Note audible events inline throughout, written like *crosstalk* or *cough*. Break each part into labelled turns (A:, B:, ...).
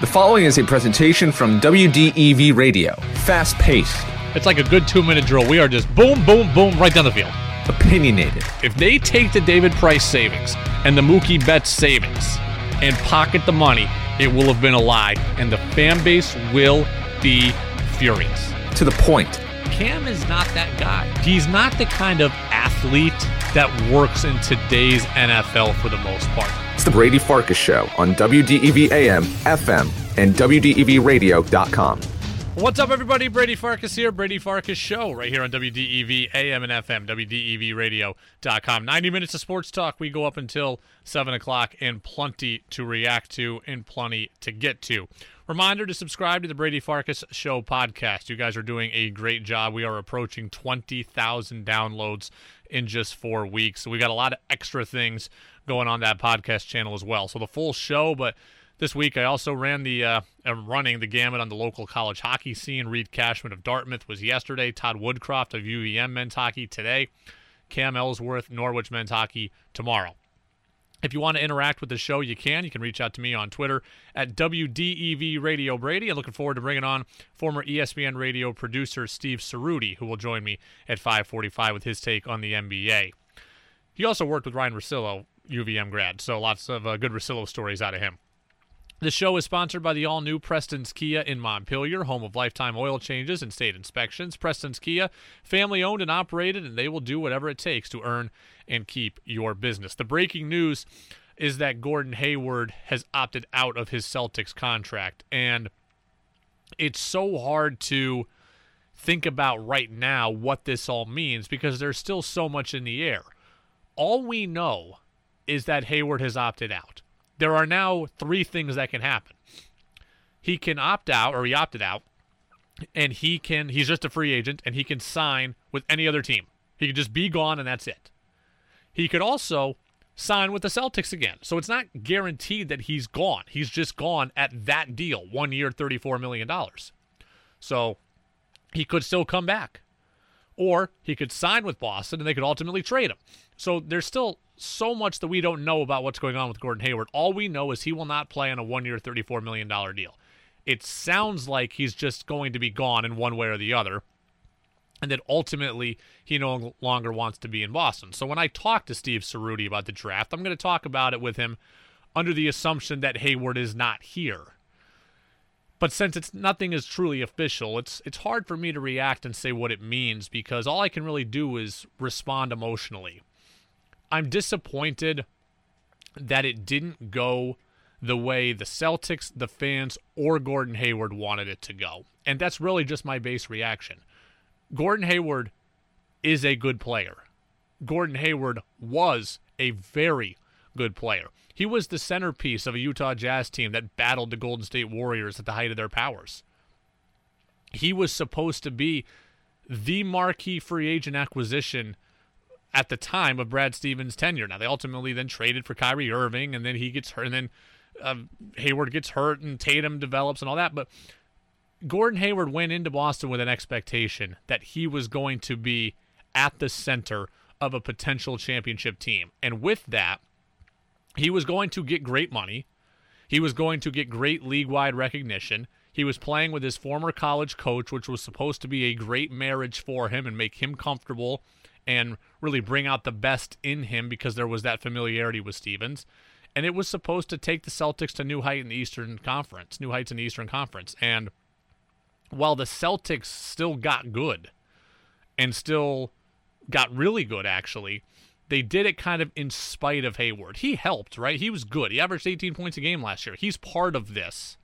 A: The following is a presentation from WDEV Radio. Fast paced,
B: It's like a good two minute drill. We are just boom, boom, boom, right down the field.
A: opinionated,
B: If they take the David Price savings and the Mookie Betts savings and pocket the money, it will have been a lie, and the fan base will be furious.
A: to the point.
B: Cam is not that guy. He's not the kind of athlete that works in today's NFL for the most part.
A: It's the Brady Farkas Show on WDEV AM, FM, and WDEVradio.com.
B: What's up, everybody? Brady Farkas here. Brady Farkas Show right here on WDEV AM and FM, WDEVradio.com. 90 minutes of sports talk. We go up until 7 o'clock and plenty to react to and plenty to get to. Reminder to subscribe to the Brady Farkas Show podcast. You guys are doing a great job. We are approaching 20,000 downloads in just four weeks. So we got a lot of extra things going on that podcast channel as well. So the full show, but this week, I also ran the uh, am running the gamut on the local college hockey scene. Reid Cashman of Dartmouth was yesterday. Todd Woodcroft of UVM men's hockey today. Cam Ellsworth Norwich men's hockey tomorrow. If you want to interact with the show, you can. You can reach out to me on Twitter at WDEV Radio Brady. I'm looking forward to bringing on former ESPN radio producer Steve Ceruti, who will join me at 5:45 with his take on the NBA. He also worked with Ryan Russillo, UVM grad, so lots of uh, good Russillo stories out of him. The show is sponsored by the all new Preston's Kia in Montpelier, home of lifetime oil changes and state inspections. Preston's Kia, family owned and operated, and they will do whatever it takes to earn and keep your business. The breaking news is that Gordon Hayward has opted out of his Celtics contract, and it's so hard to think about right now what this all means because there's still so much in the air. All we know is that Hayward has opted out there are now three things that can happen. He can opt out, or he opted out, and he can he's just a free agent and he can sign with any other team. He can just be gone and that's it. He could also sign with the Celtics again. So it's not guaranteed that he's gone. He's just gone at that deal, one year, $34 million. So he could still come back. Or he could sign with Boston and they could ultimately trade him. So there's still so much that we don't know about what's going on with Gordon Hayward. All we know is he will not play on a one year, $34 million deal. It sounds like he's just going to be gone in one way or the other. And that ultimately he no longer wants to be in Boston. So when I talk to Steve Ceruti about the draft, I'm going to talk about it with him under the assumption that Hayward is not here. But since it's nothing is truly official, it's it's hard for me to react and say what it means because all I can really do is respond emotionally. I'm disappointed that it didn't go the way the Celtics, the fans, or Gordon Hayward wanted it to go. And that's really just my base reaction. Gordon Hayward is a good player. Gordon Hayward was a very good player. He was the centerpiece of a Utah Jazz team that battled the Golden State Warriors at the height of their powers. He was supposed to be the marquee free agent acquisition at the time of Brad Stevens' tenure. Now they ultimately then traded for Kyrie Irving, and then he gets hurt, and then uh, Hayward gets hurt, and Tatum develops, and all that. But Gordon Hayward went into Boston with an expectation that he was going to be at the center of a potential championship team, and with that, he was going to get great money. He was going to get great league-wide recognition. He was playing with his former college coach, which was supposed to be a great marriage for him and make him comfortable and really bring out the best in him because there was that familiarity with Stevens. And it was supposed to take the Celtics to new height in the Eastern Conference, new heights in the Eastern Conference. And while the Celtics still got good and still got really good, actually, they did it kind of in spite of Hayward. He helped, right? He was good. He averaged 18 points a game last year. He's part of this.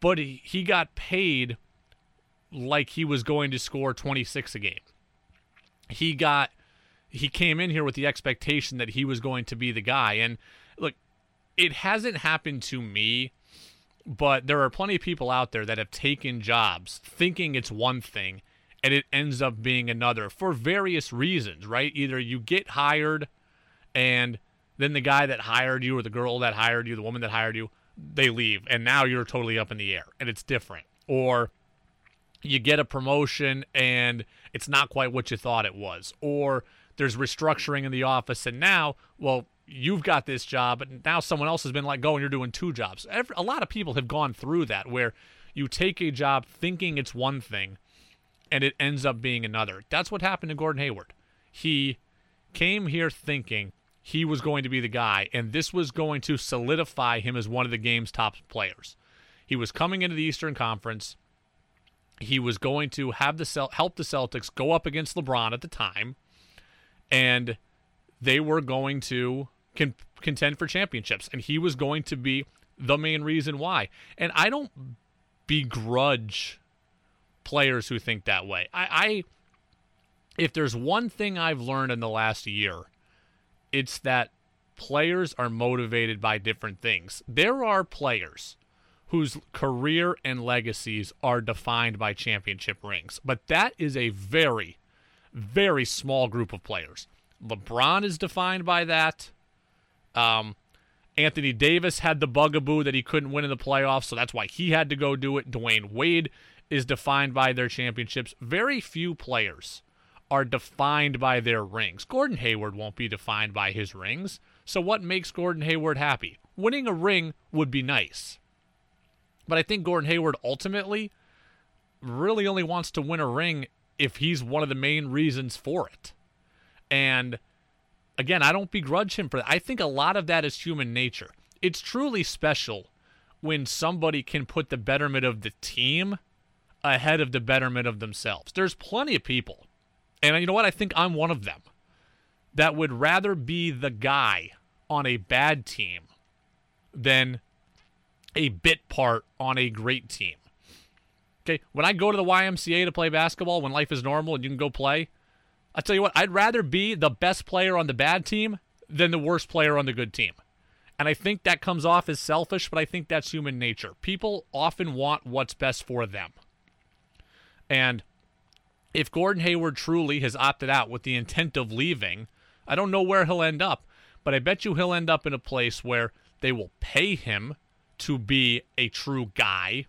B: But he, he got paid like he was going to score 26 a game he got he came in here with the expectation that he was going to be the guy and look it hasn't happened to me but there are plenty of people out there that have taken jobs thinking it's one thing and it ends up being another for various reasons right? Either you get hired and then the guy that hired you or the girl that hired you the woman that hired you they leave and now you're totally up in the air and it's different. Or you get a promotion and it's not quite what you thought it was. Or there's restructuring in the office and now well you've got this job, but now someone else has been let go, and you're doing two jobs. Every, a lot of people have gone through that where you take a job thinking it's one thing, and it ends up being another. That's what happened to Gordon Hayward. He came here thinking he was going to be the guy, and this was going to solidify him as one of the game's top players. He was coming into the Eastern Conference. He was going to have the help the Celtics go up against LeBron at the time, and they were going to con- contend for championships, and he was going to be the main reason why. And I don't begrudge players who think that way. I, I if there's one thing I've learned in the last year, it's that players are motivated by different things. There are players whose career and legacies are defined by championship rings, but that is a very, very small group of players. LeBron is defined by that. Um, Anthony Davis had the bugaboo that he couldn't win in the playoffs, so that's why he had to go do it. Dwyane Wade is defined by their championships. Very few players are defined by their rings. Gordon Hayward won't be defined by his rings. So, what makes Gordon Hayward happy? Winning a ring would be nice. But I think Gordon Hayward ultimately really only wants to win a ring if he's one of the main reasons for it. And again, I don't begrudge him for that. I think a lot of that is human nature. It's truly special when somebody can put the betterment of the team ahead of the betterment of themselves. There's plenty of people and you know what? I think I'm one of them that would rather be the guy on a bad team than a bit part on a great team. Okay, when I go to the YMCA to play basketball when life is normal and you can go play, I tell you what, I'd rather be the best player on the bad team than the worst player on the good team. And I think that comes off as selfish, but I think that's human nature. People often want what's best for them. And if Gordon Hayward truly has opted out with the intent of leaving, I don't know where he'll end up, but I bet you he'll end up in a place where they will pay him to be a true guy,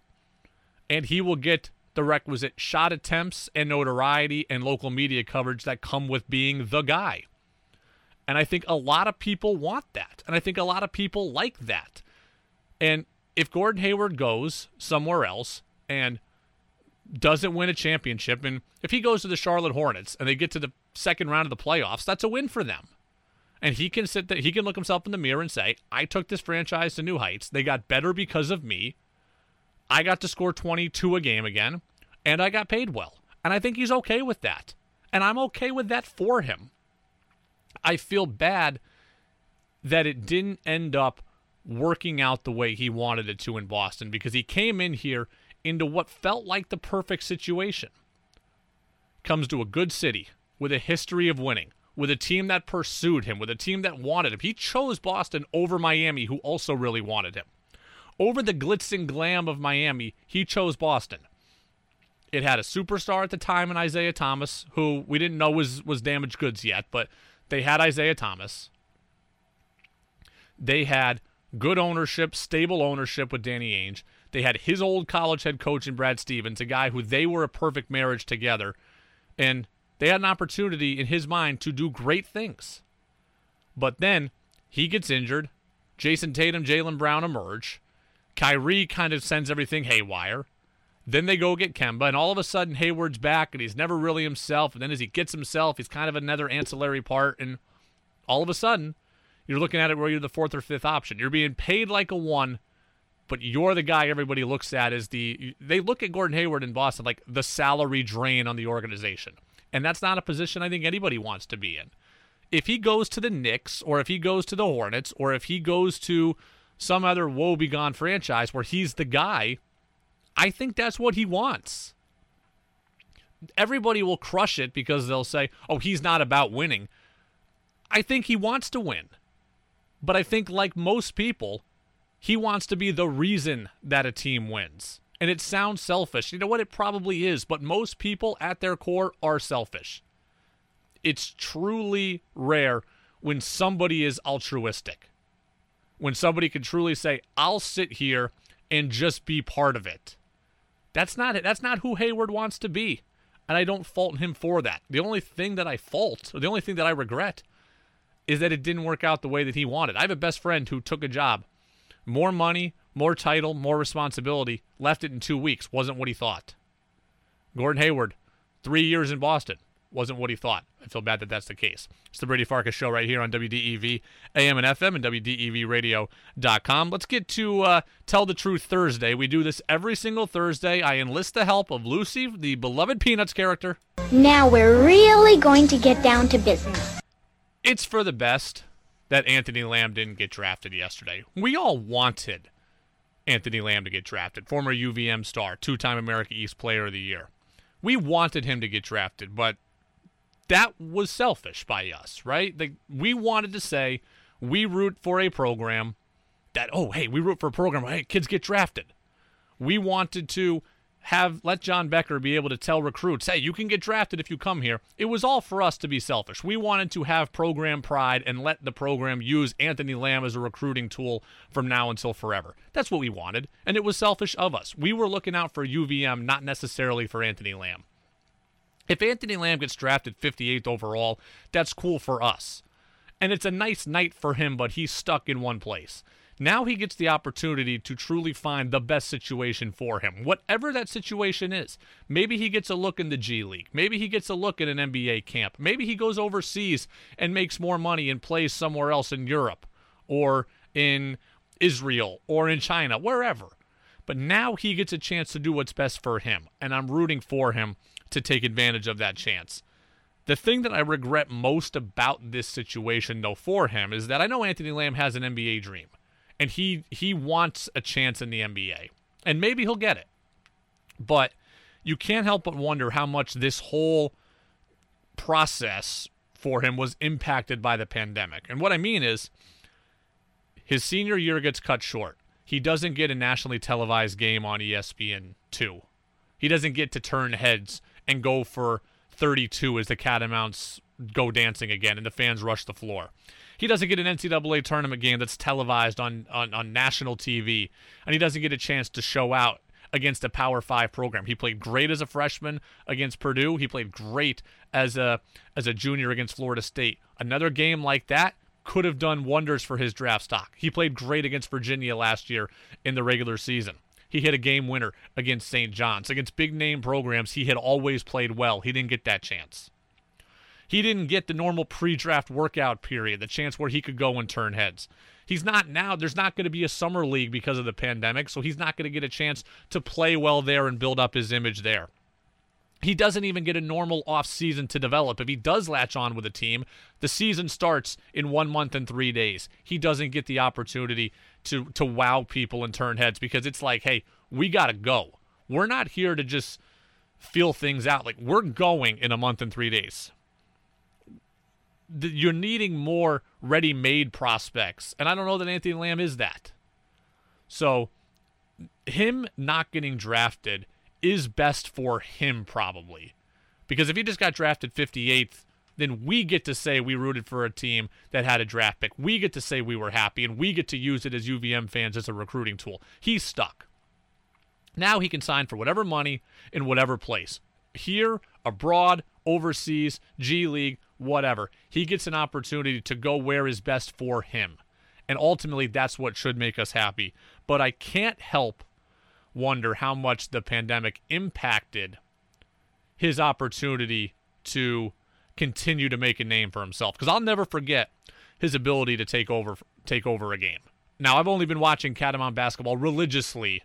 B: and he will get the requisite shot attempts and notoriety and local media coverage that come with being the guy. And I think a lot of people want that. And I think a lot of people like that. And if Gordon Hayward goes somewhere else and doesn't win a championship, and if he goes to the Charlotte Hornets and they get to the second round of the playoffs, that's a win for them. And he can sit there, he can look himself in the mirror and say, I took this franchise to new heights. They got better because of me. I got to score 22 a game again, and I got paid well. And I think he's okay with that. And I'm okay with that for him. I feel bad that it didn't end up working out the way he wanted it to in Boston because he came in here into what felt like the perfect situation. Comes to a good city with a history of winning, with a team that pursued him, with a team that wanted him. He chose Boston over Miami, who also really wanted him. Over the glitz and glam of Miami, he chose Boston. It had a superstar at the time in Isaiah Thomas, who we didn't know was, was damaged goods yet, but they had Isaiah Thomas. They had good ownership, stable ownership with Danny Ainge. They had his old college head coach in Brad Stevens, a guy who they were a perfect marriage together. And they had an opportunity in his mind to do great things. But then he gets injured. Jayson Tatum, Jaylen Brown emerge. Kyrie kind of sends everything haywire. Then they go get Kemba, and all of a sudden Hayward's back, and he's never really himself. And then as he gets himself, he's kind of another ancillary part. And all of a sudden, you're looking at it where you're the fourth or fifth option. You're being paid like a one but you're the guy everybody looks at as the they look at Gordon Hayward in Boston like the salary drain on the organization. And that's not a position I think anybody wants to be in. If he goes to the Knicks or if he goes to the Hornets or if he goes to some other woebegone franchise where he's the guy, I think that's what he wants. Everybody will crush it because they'll say, "Oh, he's not about winning." I think he wants to win. But I think like most people, he wants to be the reason that a team wins. And it sounds selfish. You know what? It probably is. But most people at their core are selfish. It's truly rare when somebody is altruistic. When somebody can truly say, I'll sit here and just be part of it. That's not it. That's not who Hayward wants to be. And I don't fault him for that. The only thing that I fault, or the only thing that I regret, is that it didn't work out the way that he wanted. I have a best friend who took a job, more money, more title, more responsibility, left it in two weeks. Wasn't what he thought. Gordon Hayward, three years in Boston, wasn't what he thought. I feel bad that that's the case. It's the Brady Farkas Show right here on WDEV AM and FM and WDEVradio.com. Let's get to uh, Tell the Truth Thursday. We do this every single Thursday. I enlist the help of Lucy, the beloved Peanuts character.
C: Now we're really going to get down to business.
B: It's for the best that Anthony Lamb didn't get drafted yesterday. We all wanted Anthony Lamb to get drafted, former UVM star, two time America East Player of the Year. We wanted him to get drafted, but that was selfish by us, right? We wanted to say we root for a program that oh hey we root for a program hey kids get drafted. We wanted to have let John Becker be able to tell recruits, hey, you can get drafted if you come here. It was all for us to be selfish. We wanted to have program pride and let the program use Anthony Lamb as a recruiting tool from now until forever. That's what we wanted, and it was selfish of us. We were looking out for UVM, not necessarily for Anthony Lamb. If Anthony Lamb gets drafted 58th overall, that's cool for us. And it's a nice night for him, but he's stuck in one place. Now he gets the opportunity to truly find the best situation for him, whatever that situation is. Maybe he gets a look in the G League. Maybe he gets a look at an NBA camp. Maybe he goes overseas and makes more money and plays somewhere else in Europe or in Israel or in China, wherever. But now he gets a chance to do what's best for him, and I'm rooting for him to take advantage of that chance. The thing that I regret most about this situation, though, for him is that I know Anthony Lamb has an NBA dream and he he wants a chance in the NBA, and maybe he'll get it. But you can't help but wonder how much this whole process for him was impacted by the pandemic. And what I mean is, his senior year gets cut short. He doesn't get a nationally televised game on ESPN two. He doesn't get to turn heads and go for 32 as the Catamounts go dancing again and the fans rush the floor. He doesn't get an NCAA tournament game that's televised on, on, on national TV, and he doesn't get a chance to show out against a Power Five program. He played great as a freshman against Purdue. He played great as a as a junior against Florida State. Another game like that could have done wonders for his draft stock. He played great against Virginia last year in the regular season. He hit a game winner against St. John's. Against big name programs, he had always played well. He didn't get that chance. He didn't get the normal pre draft workout period, the chance where he could go and turn heads. He's not now, there's not going to be a summer league because of the pandemic, so he's not going to get a chance to play well there and build up his image there. He doesn't even get a normal off season to develop. If he does latch on with a team, the season starts in one month and three days. He doesn't get the opportunity to to wow people and turn heads because it's like, hey, we gotta go. We're not here to just feel things out. Like we're going in a month and three days you're needing more ready-made prospects, and I don't know that Anthony Lamb is that. So, him not getting drafted is best for him probably, because if he just got drafted 58th, then we get to say we rooted for a team that had a draft pick. We get to say we were happy, and we get to use it as UVM fans as a recruiting tool. He's stuck. Now he can sign for whatever money in whatever place. Here, abroad, overseas, G League, whatever. He gets an opportunity to go where is best for him. And ultimately, that's what should make us happy. But I can't help wonder how much the pandemic impacted his opportunity to continue to make a name for himself. Because I'll never forget his ability to take over take over a game. Now I've only been watching Catamount basketball religiously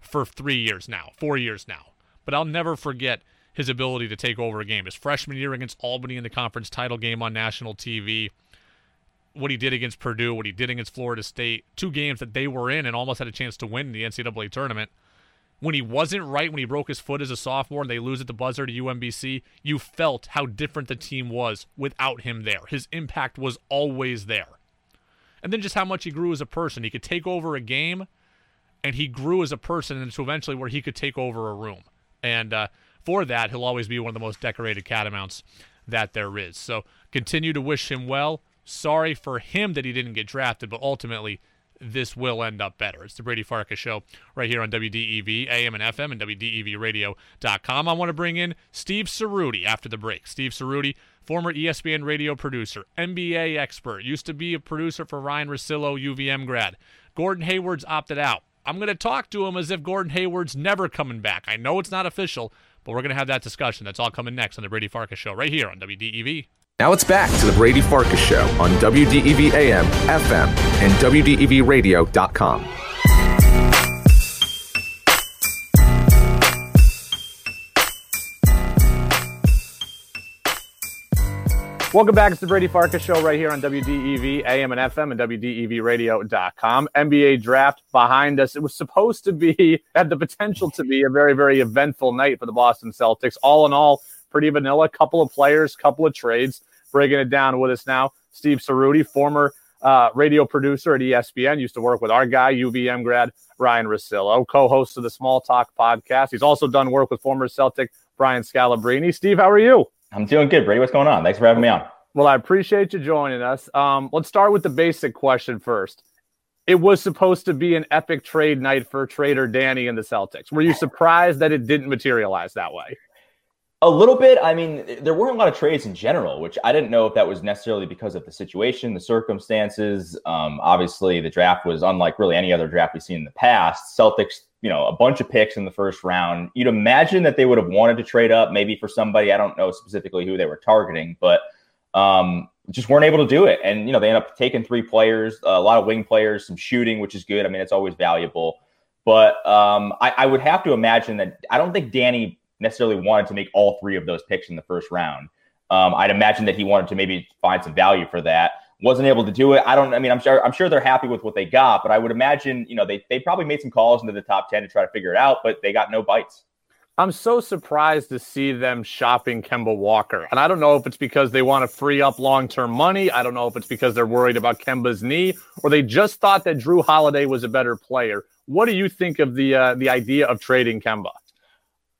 B: for three years now, four years now. But I'll never forget his ability to take over a game. His freshman year against Albany in the conference title game on national TV, what he did against Purdue, what he did against Florida State, two games that they were in and almost had a chance to win the NCAA tournament. When he wasn't right, when he broke his foot as a sophomore and they lose at the buzzer to UMBC, you felt how different the team was without him there. His impact was always there. And then just how much he grew as a person. He could take over a game, and he grew as a person into eventually where he could take over a room. And uh, for that, he'll always be one of the most decorated catamounts that there is. So continue to wish him well. Sorry for him that he didn't get drafted, but ultimately,
D: this will end up better. It's the Brady Farkas Show right here on WDEV, AM and FM, and WDEVradio.com. I want to bring in Steve Ceruti after the break. Steve Ceruti, former ESPN radio producer, NBA expert, used to be a producer for Ryan Russillo, UVM grad. Gordon Hayward's opted out. I'm going to talk to him as if Gordon Hayward's never coming back. I know it's not official, but we're going to have that discussion. That's all coming next on the Brady Farkas Show right here on WDEV.
A: Now it's back to the Brady Farkas Show on WDEV AM, FM, and WDEVradio.com.
B: Welcome back. It's the Brady Farkas Show right here on WDEV, AM and FM, and WDEVradio.com. NBA draft behind us. It was supposed to be, *laughs* had the potential to be a very, very eventful night for the Boston Celtics. All in all, pretty vanilla. Couple of players, couple of trades. Breaking it down with us now, Steve Ceruti, former uh, radio producer at ESPN, used to work with our guy, UVM grad Ryan Russillo, co-host of the Small Talk podcast. He's also done work with former Celtic Brian Scalabrine. Steve, how are you?
E: I'm doing good, Brady. What's going on? Thanks for having me on.
B: Well, I appreciate you joining us. Um, let's start with the basic question first. It was supposed to be an epic trade night for Trader Danny and the Celtics. Were you surprised that it didn't materialize that way?
E: A little bit. I mean, there weren't a lot of trades in general, which I didn't know if that was necessarily because of the situation, the circumstances. Um, obviously, the draft was unlike really any other draft we've seen in the past. Celtics, you know, a bunch of picks in the first round. You'd imagine that they would have wanted to trade up, maybe for somebody. I don't know specifically who they were targeting, but um, just weren't able to do it. And you know, they end up taking three players, a lot of wing players, some shooting, which is good. I mean, it's always valuable. But um, I, I would have to imagine that I don't think Danny necessarily wanted to make all three of those picks in the first round. Um, I'd imagine that he wanted to maybe find some value for that. Wasn't able to do it. I don't. I mean, I'm sure. I'm sure they're happy with what they got, but I would imagine, you know, they they probably made some calls into the top ten to try to figure it out, but they got no bites.
B: I'm so surprised to see them shopping Kemba Walker. And I don't know if it's because they want to free up long term money. I don't know if it's because they're worried about Kemba's knee or they just thought that Jrue Holiday was a better player. What do you think of the uh, the idea of trading Kemba?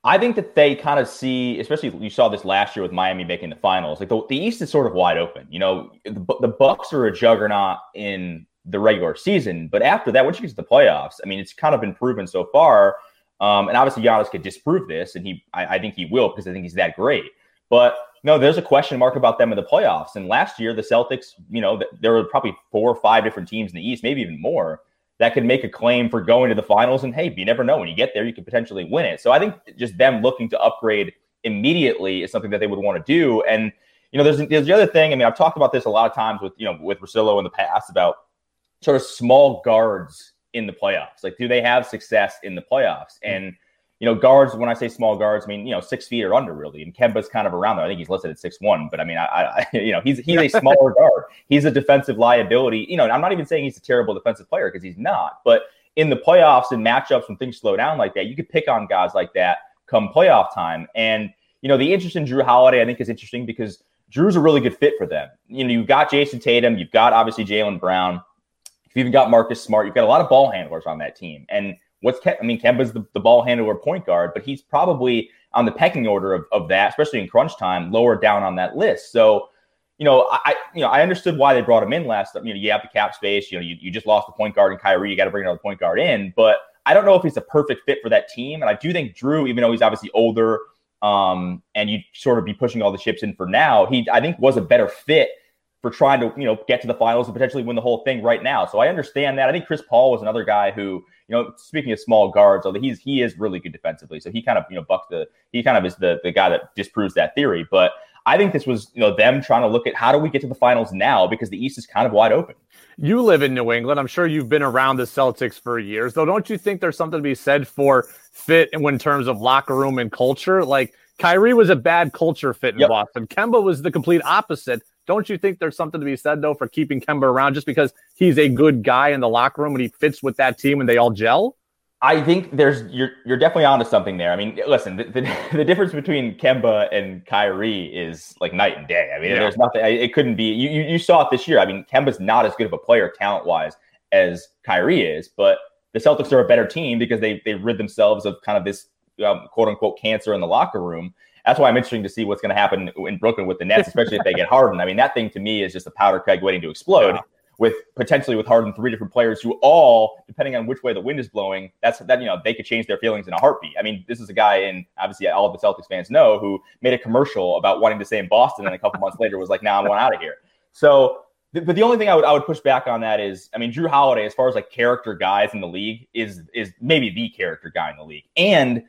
E: I think that they kind of see, especially you saw this last year with Miami making the finals. Like the, the East is sort of wide open. You know, the, the Bucks are a juggernaut in the regular season, but after that, once you get to the playoffs, I mean, it's kind of been proven so far. Um, and obviously, Giannis could disprove this, and he, I, I think he will because I think he's that great. But no, there's a question mark about them in the playoffs. And last year, the Celtics, you know, there were probably four or five different teams in the East, maybe even more that could make a claim for going to the finals. And hey, you never know when you get there, you could potentially win it. So I think just them looking to upgrade immediately is something that they would want to do. And you know, there's there's the other thing. I mean, I've talked about this a lot of times with you know with Russillo in the past about sort of small guards in the playoffs. Like, do they have success in the playoffs? Mm-hmm. And you know, guards, when I say small guards, I mean, you know, six feet or under really. And Kemba's kind of around there. I think he's listed at six one, but I mean, I, I *laughs* you know, he's he's a *laughs* smaller guard. He's a defensive liability. You know, I'm not even saying he's a terrible defensive player because he's not. But in the playoffs and matchups when things slow down like that, you could pick on guys like that come playoff time. And, you know, the interest in Jrue Holiday, I think, is interesting because Jrue's a really good fit for them. You know, you've got Jayson Tatum, you've got obviously Jaylen Brown, you've even got Marcus Smart, you've got a lot of ball handlers on that team. And what's Ke- I mean, Kemba's the, the ball handler point guard, but he's probably on the pecking order of, of that, especially in crunch time, lower down on that list. So, you know, I you know I understood why they brought him in last. You know, you have the cap space. You know, you, you just lost the point guard in Kyrie. You got to bring another point guard in. But I don't know if he's a perfect fit for that team. And I do think Jrue, even though he's obviously older, um, and you sort of be pushing all the chips in for now, he I think was a better fit for trying to you know get to the finals and potentially win the whole thing right now. So I understand that. I think Chris Paul was another guy who you know, speaking of small guards, although he's he is really good defensively, so he kind of you know bucks the he kind of is the the guy that disproves that theory. But I think this was you know them trying to look at how do we get to the finals now because the East is kind of wide open.
B: You live in New England. I'm sure you've been around the Celtics for years, though. Don't you think there's something to be said for fit in terms of locker room and culture? Like Kyrie was a bad culture fit in yep. Boston. Kemba was the complete opposite. Don't you think there's something to be said though for keeping Kemba around just because he's a good guy in the locker room and he fits with that team and they all gel?
E: I think there's you're you're definitely onto something there. I mean, listen, the, the, *laughs* the difference between Kemba and Kyrie is like night and day. I mean, yeah. there's nothing. It couldn't be. You, you you saw it this year. I mean, Kemba's not as good of a player talent wise as Kyrie is, but the Celtics are a better team because they they rid themselves of kind of this um, quote unquote cancer in the locker room that's why I'm interested to see what's going to happen in Brooklyn with the Nets, *laughs* especially if they get Harden. I mean, that thing to me is just a powder keg waiting to explode. Yeah. with potentially with Harden three different players who all, depending on which way the wind is blowing, that's that you know they could change their feelings in a heartbeat. I mean, this is a guy, and obviously all of the Celtics fans know, who made a commercial about wanting to stay in Boston, and a couple months later was like, "Now nah, I'm going out of here." So, but the only thing I would I would push back on that is, I mean, Jrue Holiday, as far as like character guys in the league, is is maybe the character guy in the league, and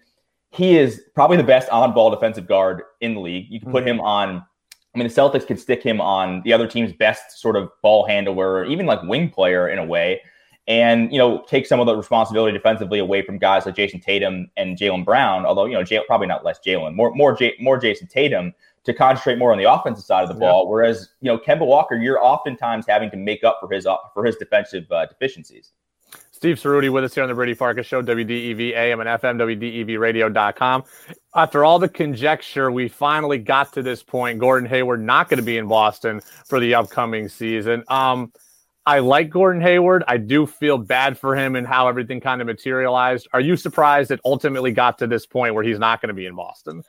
E: he is probably the best on-ball defensive guard in the league. You can put mm-hmm. him on I mean, the Celtics could stick him on the other team's best sort of ball handler, even like wing player in a way, and you know take some of the responsibility defensively away from guys like Jayson Tatum and Jaylen Brown. Although you know Jay, probably not less Jalen, more more Jay, more Jayson Tatum to concentrate more on the offensive side of the ball. Yeah. Whereas you know Kemba Walker, you're oftentimes having to make up for his for his defensive uh, deficiencies.
B: Steve Ceruti with us here on the Brady Farkas Show, WDEV AM and FM, WDEVradio.com. After all the conjecture, we finally got to this point. Gordon Hayward not going to be in Boston for the upcoming season. Um, I like Gordon Hayward. I do feel bad for him and how everything kind of materialized. Are you surprised it ultimately got to this point where he's not going to be in Boston?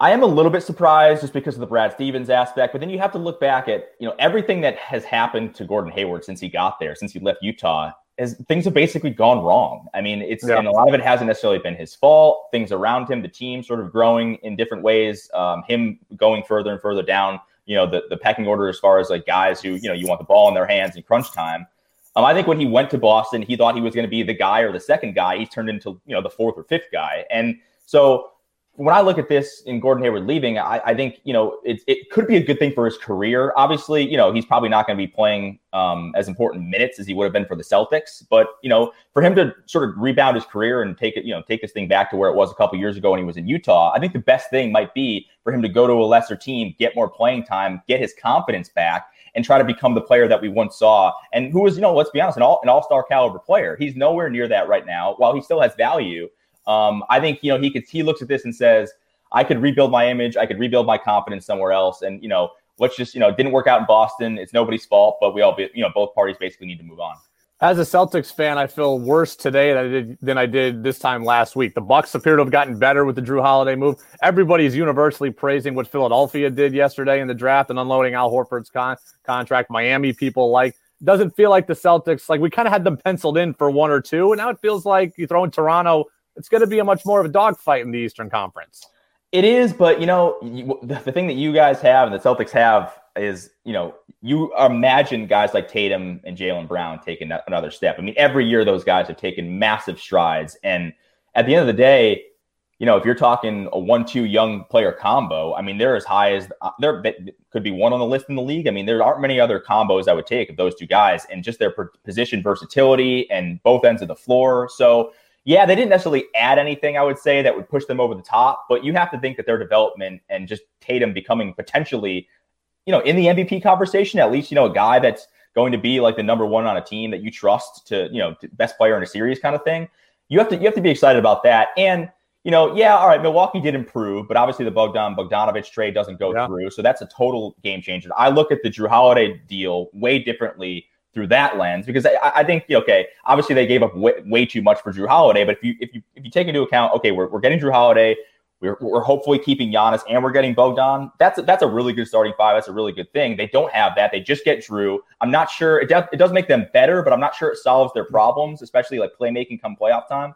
E: I am a little bit surprised just because of the Brad Stevens aspect, but then you have to look back at you know everything that has happened to Gordon Hayward since he got there, since he left Utah is things have basically gone wrong. I mean, it's yeah. and a lot of it hasn't necessarily been his fault. Things around him, the team sort of growing in different ways, um, him going further and further down, you know, the, the pecking order as far as like guys who, you know, you want the ball in their hands in crunch time. Um, I think when he went to Boston, he thought he was going to be the guy or the second guy. He's turned into, you know, the fourth or fifth guy. And so when I look at this in Gordon Hayward leaving, I, I think you know it, it could be a good thing for his career. Obviously, you know he's probably not going to be playing um, as important minutes as he would have been for the Celtics, but you know for him to sort of rebound his career and take it, you know, take this thing back to where it was a couple years ago when he was in Utah, I think the best thing might be for him to go to a lesser team, get more playing time, get his confidence back, and try to become the player that we once saw, and who was, you know, let's be honest, an all an all star caliber player. He's nowhere near that right now. While he still has value, um, I think you know he could he looks at this and says I could rebuild my image. I could rebuild my confidence somewhere else. And, you know, let's just, you know, didn't work out in Boston. It's nobody's fault, but we all, be, you know, both parties basically need to move on.
B: As a Celtics fan, I feel worse today than I did than I did this time last week. The Bucks appear to have gotten better with the Jrue Holiday move. Everybody's universally praising what Philadelphia did yesterday in the draft and unloading Al Horford's con- contract. Miami people like doesn't feel like the Celtics like we kind of had them penciled in for one or two, and now it feels like you throw in Toronto. It's going to be a much more of a dogfight in the Eastern Conference.
E: It is, but you know, you, the, thing that you guys have and the Celtics have is, you know, you imagine guys like Tatum and Jaylen Brown taking another step. I mean, every year those guys have taken massive strides, and at the end of the day, you know, if you're talking a one-two young player combo, I mean, they're as high as uh, there could be one on the list in the league. I mean, there aren't many other combos I would take of those two guys, and just their position versatility and both ends of the floor. So yeah, they didn't necessarily add anything, I would say, that would push them over the top. But you have to think that their development and just Tatum becoming potentially, you know, in the MVP conversation, at least, you know, a guy that's going to be like the number one on a team that you trust to, you know, best player in a series kind of thing. You have to you have to be excited about that. And you know, yeah, all right, Milwaukee did improve, but obviously the Bogdan Bogdanovich trade doesn't go yeah. through. So that's a total game changer. I look at the Jrue Holiday deal way differently through that lens because I, I think okay, obviously they gave up way, way, too much for Jrue Holiday, but if you if you if you take into account okay, we're, we're getting Jrue Holiday, we're, we're hopefully keeping Giannis, and we're getting Bogdan. That's a, that's a really good starting five. That's a really good thing. They don't have that. They just get Jrue. I'm not sure it does it does make them better, but I'm not sure it solves their problems, especially like playmaking come playoff time.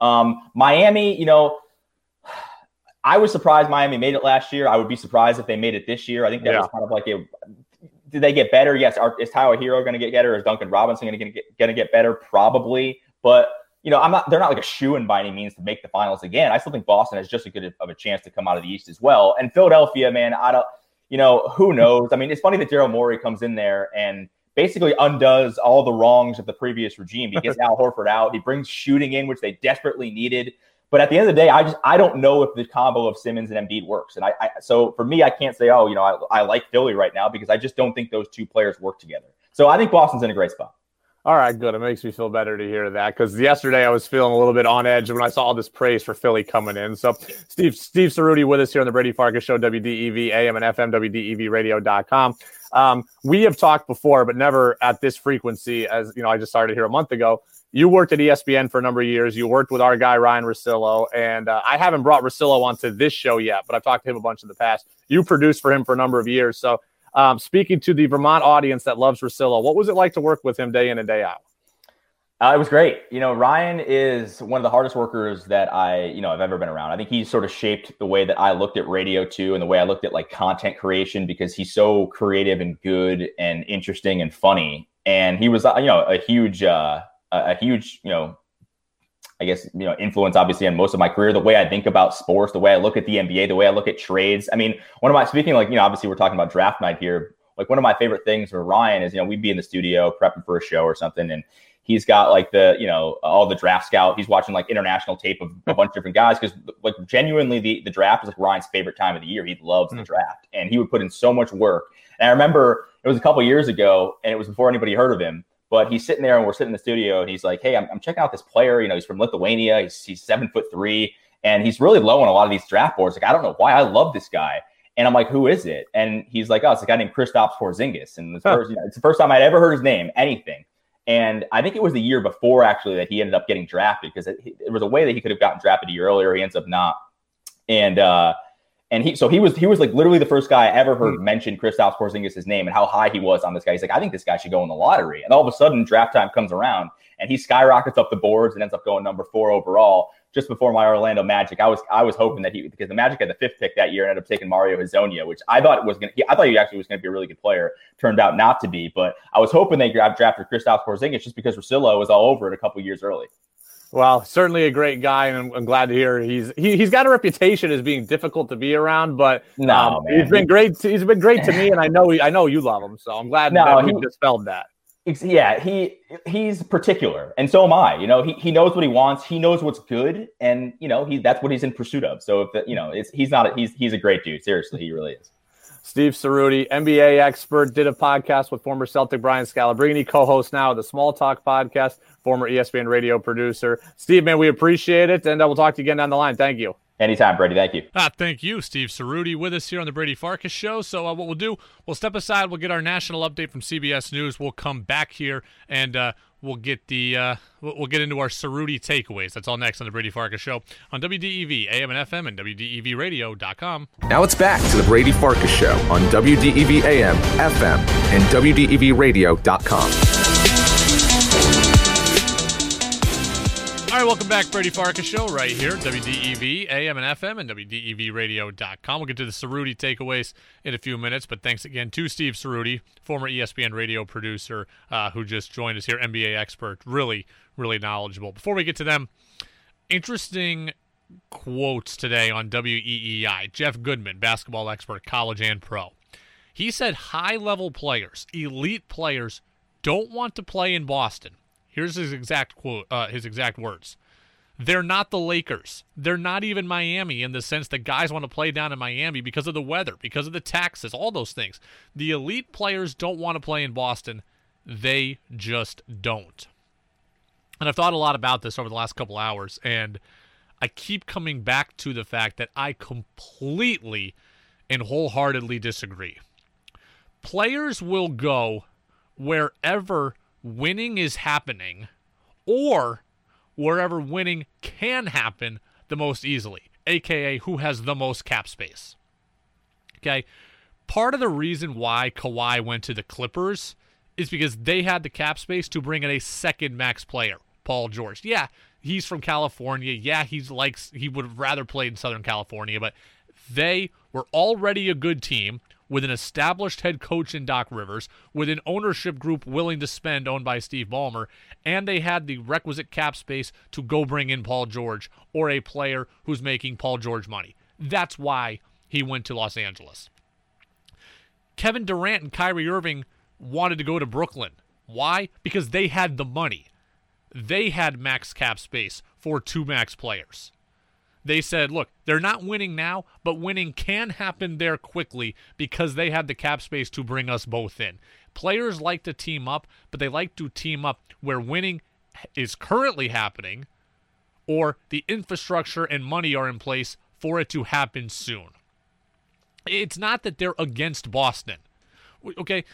E: Um, Miami, you know. I was surprised Miami made it last year. I would be surprised if they made it this year. I think that yeah. was kind of like a did they get better? Yes. Are, is Tyler Herro going to get better? Is Duncan Robinson going to get going to get better? Probably. But you know, I'm not. They're not like a shoe in by any means to make the finals again. I still think Boston has just as good of a chance to come out of the East as well. And Philadelphia, man, I don't. You know, who knows? I mean, it's funny that Daryl Morey comes in there and basically undoes all the wrongs of the previous regime. He gets *laughs* Al Horford out. He brings shooting in, which they desperately needed. But at the end of the day, I just I don't know if the combo of Simmons and Embiid works. And I, I so for me, I can't say, oh, you know, I, I like Philly right now because I just don't think those two players work together. So I think Boston's in a great spot.
B: All right, good. It makes me feel better to hear that because yesterday I was feeling a little bit on edge when I saw all this praise for Philly coming in. So, Steve Steve Ceruti with us here on the Brady Farkas Show, WDEV AM and FM, WDEVradio.com. Um, we have talked before, but never at this frequency. As you know, I just started here a month ago you worked at ESPN for a number of years. You worked with our guy Ryan Russillo, and uh, I haven't brought Russillo onto this show yet, but I've talked to him a bunch in the past. You produced for him for a number of years, so
F: Um, speaking to the Vermont audience that loves Russillo, what was it like to work with him day in and day out?
E: Uh, it was great. You know, Ryan is one of the hardest workers that I, you know, I've ever been around. I think he's sort of shaped the way that I looked at radio too, and the way I looked at like content creation because he's so creative and good and interesting and funny. And he was, uh, you know, a huge, uh, a huge, you know, I guess you know influence obviously on most of my career. The way I think about sports, the way I look at the NBA, the way I look at trades. I mean, one of my speaking like you know obviously we're talking about draft night here. Like one of my favorite things for Ryan is you know we'd be in the studio prepping for a show or something, and he's got like the you know all the draft scout. He's watching like international tape of a bunch of different guys because like genuinely the the draft is like Ryan's favorite time of the year. He loves the mm. draft, and he would put in so much work. And I remember it was a couple years ago, and it was before anybody heard of him but he's sitting there and we're sitting in the studio and he's like, Hey, I'm, I'm checking out this player. You know, he's from Lithuania. He's, he's seven foot three and he's really low on a lot of these draft boards. Like, I don't know why I love this guy. And I'm like, who is it? And he's like, oh, it's a guy named Kristaps Porzingis. And it's, huh. first, you know, it's the first time I'd ever heard his name, anything. And I think it was the year before actually that he ended up getting drafted because it, it was a way that he could have gotten drafted a year earlier. He ends up not. And uh, and he, so he was, he was like literally the first guy I ever heard mm. mention Kristaps Porzingis' name and how high he was on this guy. He's like, I think this guy should go in the lottery. And all of a sudden, draft time comes around and he skyrockets up the boards and ends up going number four overall. Just before my Orlando Magic, I was I was hoping that he because the Magic had the fifth pick that year and ended up taking Mario Hezonja, which I thought was gonna. I thought he actually was going to be a really good player. Turned out not to be, but I was hoping they grabbed drafted Kristaps Porzingis just because Russillo was all over it a couple years early.
F: Well, certainly a great guy, and I'm, I'm glad to hear he's he, has got a reputation as being difficult to be around. But no, um, he's been great. To, he's been great to me, and I know he, I know you love him, so I'm glad no, that he dispelled that.
E: Yeah, he he's particular, and so am I. You know, he, he knows what he wants. He knows what's good, and you know he that's what he's in pursuit of. So if the, you know, it's he's not a, he's he's a great dude. Seriously, he really is.
F: Steve Ceruti, NBA expert, did a podcast with former Celtic Brian Scalabrine, co-host now of the Small Talk podcast former ESPN radio producer. Steve, man, we appreciate it, and uh, we'll talk to you again down the line. Thank you.
E: Anytime, Brady. Thank you.
B: Ah, thank you, Steve Ceruti, with us here on the Brady Farkas Show. So, uh, what we'll do, we'll step aside. We'll get our national update from CBS News. We'll come back here and uh, we'll get the uh, we'll get into our Ceruti takeaways. That's all next on the Brady Farkas Show on WDEV, AM and FM, and WDEVRadio.com.
A: Now it's back to the Brady Farkas Show on WDEV, AM, FM, and WDEVRadio.com.
B: All right, welcome back, Brady Farkas Show, right here, WDEV, AM and FM, and WDEVRadio.com. We'll get to the Ceruti takeaways in a few minutes, but thanks again to Steve Ceruti, former ESPN radio producer uh, who just joined us here, NBA expert, really, really knowledgeable. Before we get to them, interesting quotes today on WEEI. Jeff Goodman, basketball expert, college and pro. He said high level players, elite players, don't want to play in Boston Here's his exact quote, uh, his exact words. They're not the Lakers. They're not even Miami in the sense that guys want to play down in Miami because of the weather, because of the taxes, all those things. The elite players don't want to play in Boston. They just don't. And I've thought a lot about this over the last couple hours, and I keep coming back to the fact that I completely and wholeheartedly disagree. Players will go wherever winning is happening or wherever winning can happen the most easily, aka who has the most cap space. Okay. Part of the reason why Kawhi went to the Clippers is because they had the cap space to bring in a second max player, Paul George. Yeah, he's from California. Yeah, he's likes he would have rather played in Southern California, but they were already a good team with an established head coach in Doc Rivers, with an ownership group willing to spend, owned by Steve Ballmer, and they had the requisite cap space to go bring in Paul George or a player who's making Paul George money. That's why he went to Los Angeles. Kevin Durant and Kyrie Irving wanted to go to Brooklyn. Why? Because they had the money. They had max cap space for two max players they said, look, they're not winning now, but winning can happen there quickly because they had the cap space to bring us both in. Players like to team up, but they like to team up where winning is currently happening or the infrastructure and money are in place for it to happen soon. It's not that they're against Boston. Okay,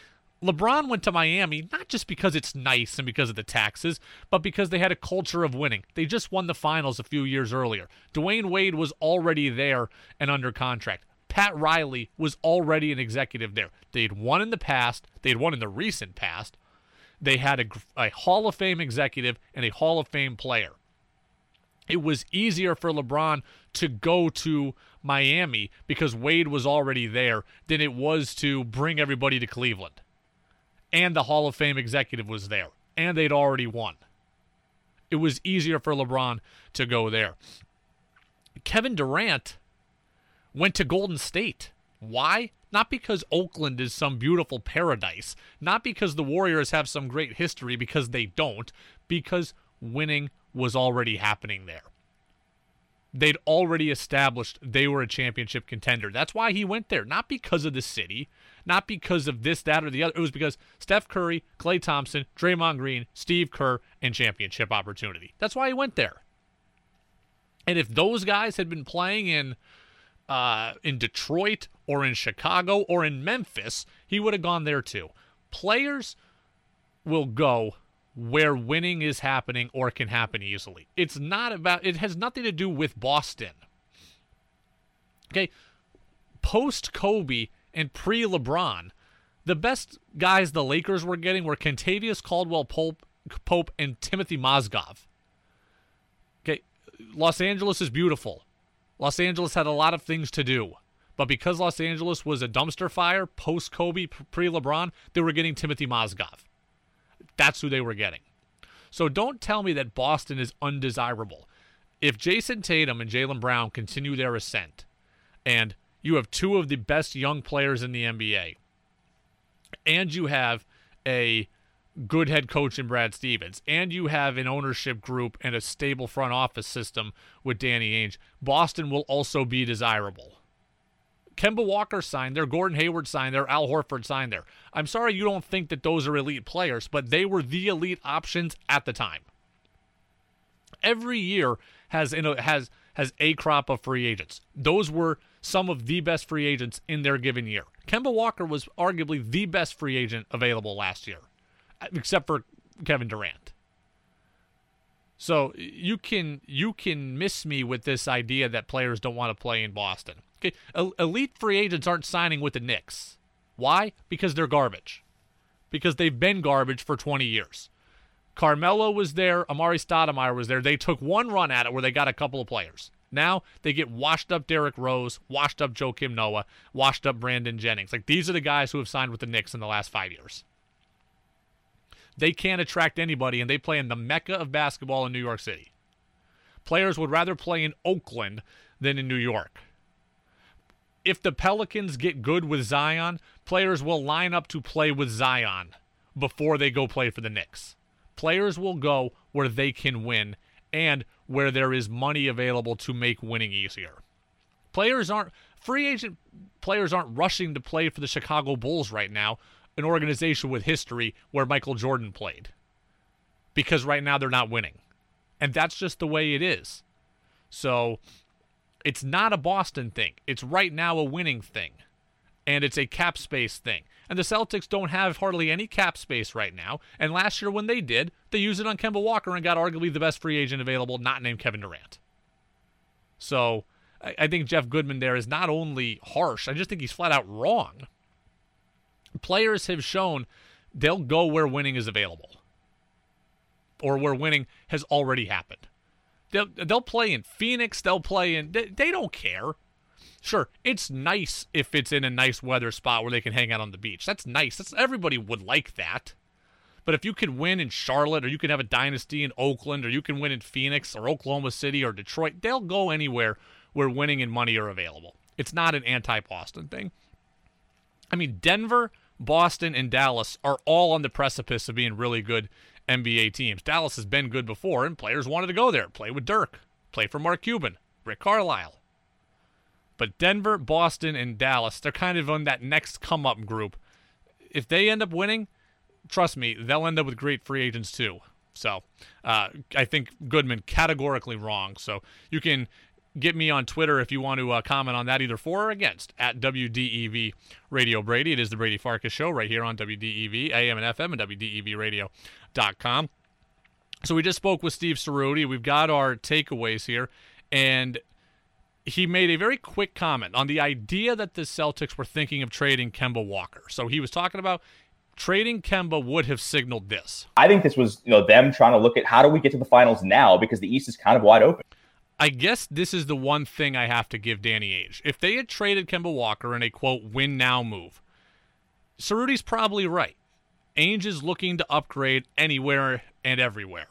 B: LeBron went to Miami not just because it's nice and because of the taxes, but because they had a culture of winning. They just won the finals a few years earlier. Dwyane Wade was already there and under contract. Pat Riley was already an executive there. They'd won in the past, they'd won in the recent past. They had a, a Hall of Fame executive and a Hall of Fame player. It was easier for LeBron to go to Miami because Wade was already there than it was to bring everybody to Cleveland. And the Hall of Fame executive was there, and they'd already won. It was easier for LeBron to go there. Kevin Durant went to Golden State. Why? Not because Oakland is some beautiful paradise, not because the Warriors have some great history, because they don't, because winning was already happening there. They'd already established they were a championship contender. That's why he went there, not because of the city, not because of this, that, or the other. It was because Steph Curry, Klay Thompson, Draymond Green, Steve Kerr, and championship opportunity. That's why he went there. And if those guys had been playing in uh, in Detroit or in Chicago or in Memphis, he would have gone there too. Players will go where winning is happening or can happen easily. It's not about, it has nothing to do with Boston. Okay. Post Kobe and pre LeBron, the best guys the Lakers were getting were Kentavious Caldwell Pope, Pope and Timothy Mozgov. Okay. Los Angeles is beautiful. Los Angeles had a lot of things to do. But because Los Angeles was a dumpster fire post Kobe, pre LeBron, they were getting Timothy Mozgov. That's who they were getting. So don't tell me that Boston is undesirable. If Jayson Tatum and Jaylen Brown continue their ascent, and you have two of the best young players in the NBA, and you have a good head coach in Brad Stevens, and you have an ownership group and a stable front office system with Danny Ainge, Boston will also be desirable. Kemba Walker signed there, Gordon Hayward signed there, Al Horford signed there. I'm sorry you don't think that those are elite players, but they were the elite options at the time. Every year has has has a crop of free agents. Those were some of the best free agents in their given year. Kemba Walker was arguably the best free agent available last year except for Kevin Durant. So you can you can miss me with this idea that players don't want to play in Boston. Okay, elite free agents aren't signing with the Knicks. Why? Because they're garbage. Because they've been garbage for 20 years. Carmelo was there, Amar'e Stoudemire was there. They took one run at it where they got a couple of players. Now they get washed up Derrick Rose, washed up Joakim Noah, washed up Brandon Jennings. Like these are the guys who have signed with the Knicks in the last five years. They can't attract anybody, and they play in the mecca of basketball in New York City. Players would rather play in Oakland than in New York. If the Pelicans get good with Zion, players will line up to play with Zion before they go play for the Knicks. Players will go where they can win and where there is money available to make winning easier. Players aren't free agent players aren't rushing to play for the Chicago Bulls right now an organization with history where Michael Jordan played. Because right now they're not winning. And that's just the way it is. So it's not a Boston thing. It's right now a winning thing. And it's a cap space thing. And the Celtics don't have hardly any cap space right now. And last year when they did, they used it on Kemba Walker and got arguably the best free agent available, not named Kevin Durant. So I think Jeff Goodman there is not only harsh, I just think he's flat out wrong players have shown they'll go where winning is available or where winning has already happened. They'll, they'll play in Phoenix, they'll play in, they, they don't care. Sure, it's nice if it's in a nice weather spot where they can hang out on the beach. That's nice. That's everybody would like that. But if you can win in Charlotte or you can have a dynasty in Oakland or you can win in Phoenix or Oklahoma City or Detroit, they'll go anywhere where winning and money are available. It's not an anti-Boston thing. I mean, Denver, Boston, and Dallas are all on the precipice of being really good NBA teams. Dallas has been good before, and players wanted to go there, play with Dirk, play for Mark Cuban, Rick Carlisle. But Denver, Boston, and Dallas, they're kind of on that next come up group. If they end up winning, trust me, they'll end up with great free agents too. So uh, I think Goodman categorically wrong. So you can get me on Twitter if you want to uh, comment on that, either for or against, at WDEV Radio Brady. It is the Brady Farkas Show right here on WDEV, AM and FM, and WDEVradio.com. So we just spoke with Steve Ceruti. We've got our takeaways here, and he made a very quick comment on the idea that the Celtics were thinking of trading Kemba Walker. So he was talking about trading Kemba would have signaled this.
E: I think this was, you know, them trying to look at how do we get to the finals now because the East is kind of wide open.
B: I guess this is the one thing I have to give Danny Ainge. If they had traded Kemba Walker in a quote win now move, Ceruti's probably right. Ainge is looking to upgrade anywhere and everywhere.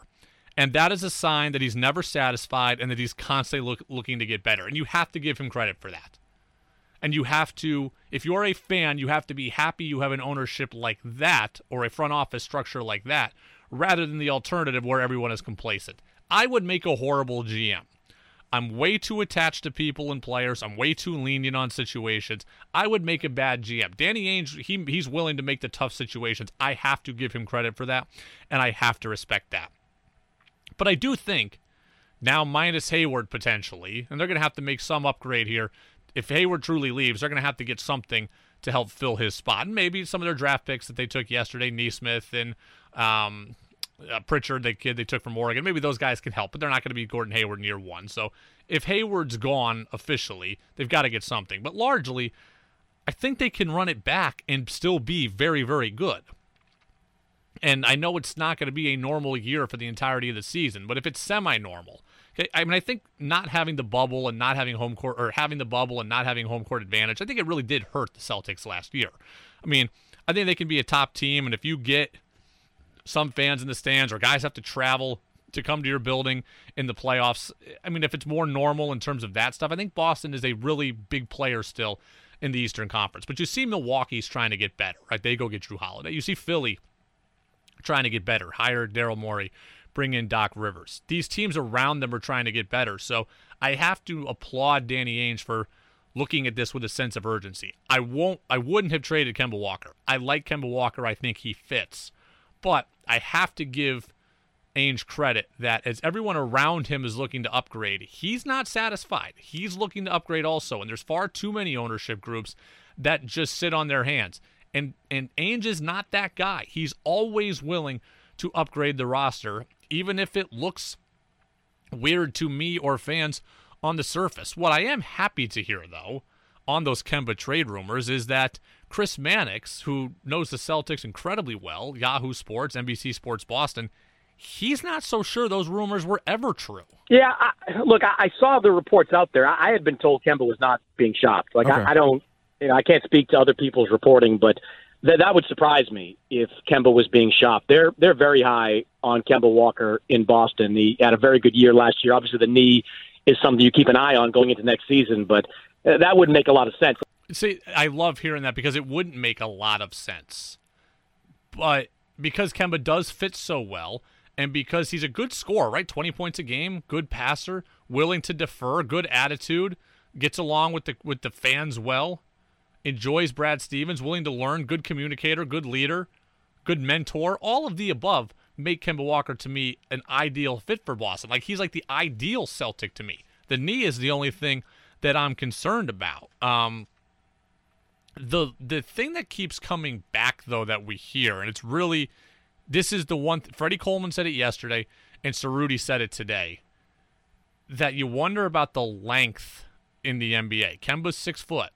B: And that is a sign that he's never satisfied and that he's constantly look, looking to get better. And you have to give him credit for that. And you have to, if you're a fan, you have to be happy you have an ownership like that or a front office structure like that rather than the alternative where everyone is complacent. I would make a horrible GM. I'm way too attached to people and players. I'm way too lenient on situations. I would make a bad GM. Danny Ainge, he, he's willing to make the tough situations. I have to give him credit for that, and I have to respect that. But I do think now minus Hayward potentially, and they're going to have to make some upgrade here. If Hayward truly leaves, they're going to have to get something to help fill his spot. And maybe some of their draft picks that they took yesterday, Nesmith and um, uh, Pritchard, the kid they took from Oregon, maybe those guys can help, but they're not going to be Gordon Hayward in year one. So if Hayward's gone officially, they've got to get something. But largely, I think they can run it back and still be very, very good. And I know it's not going to be a normal year for the entirety of the season, but if it's semi-normal, okay, I mean, I think not having the bubble and not having home court, or having the bubble and not having home court advantage, I think it really did hurt the Celtics last year. I mean, I think they can be a top team, and if you get some fans in the stands or guys have to travel to come to your building in the playoffs, I mean, if it's more normal in terms of that stuff, I think Boston is a really big player still in the Eastern Conference. But you see Milwaukee's trying to get better, right? They go get Jrue Holiday. You see Philly trying to get better. Hire Daryl Morey, bring in Doc Rivers. These teams around them are trying to get better. So I have to applaud Danny Ainge for looking at this with a sense of urgency. I won't I wouldn't have traded Kemba Walker. I like Kemba Walker. I think he fits. But I have to give Ainge credit that as everyone around him is looking to upgrade, he's not satisfied. He's looking to upgrade also, and there's far too many ownership groups that just sit on their hands. And and Ainge is not that guy. He's always willing to upgrade the roster, even if it looks weird to me or fans on the surface. What I am happy to hear though on those Kemba trade rumors is that Chris Mannix, who knows the Celtics incredibly well, Yahoo Sports, NBC Sports Boston, he's not so sure those rumors were ever true.
G: Yeah, I, look, I, I saw the reports out there. I, I had been told Kemba was not being shopped. Like, okay. I, I don't you know, I can't speak to other people's reporting, but th- that would surprise me if Kemba was being shopped. They're they're very high on Kemba Walker in Boston. He had a very good year last year. Obviously, the knee is something you keep an eye on going into next season, but uh, that wouldn't make a lot of sense.
B: See, I love hearing that because it wouldn't make a lot of sense, but because Kemba does fit so well. And because he's a good scorer, right? 20 points a game, good passer, willing to defer, good attitude, gets along with the with the fans well enjoys Brad Stevens, willing to learn, good communicator, good leader, good mentor. All of the above make Kemba Walker to me an ideal fit for Boston. Like he's like the ideal Celtic to me. The knee is the only thing that I'm concerned about. Um, the the thing that keeps coming back though that we hear, and it's really this is the one. Th- Freddie Coleman said it yesterday, and Ceruti said it today. That you wonder about the length in the NBA. Kemba's six foot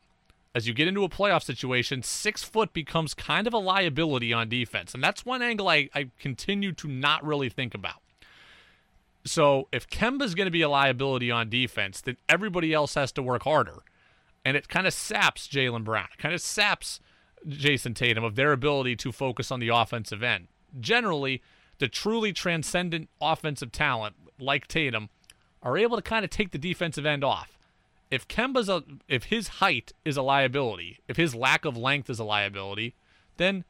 B: as you get into a playoff situation, six foot becomes kind of a liability on defense. And that's one angle I, I continue to not really think about. So if Kemba's going to be a liability on defense, then everybody else has to work harder. And it kind of saps Jaylen Brown. It kind of saps Jayson Tatum of their ability to focus on the offensive end. Generally, the truly transcendent offensive talent like Tatum are able to kind of take the defensive end off if Kemba's a if his height is a liability, if his lack of length is a liability, then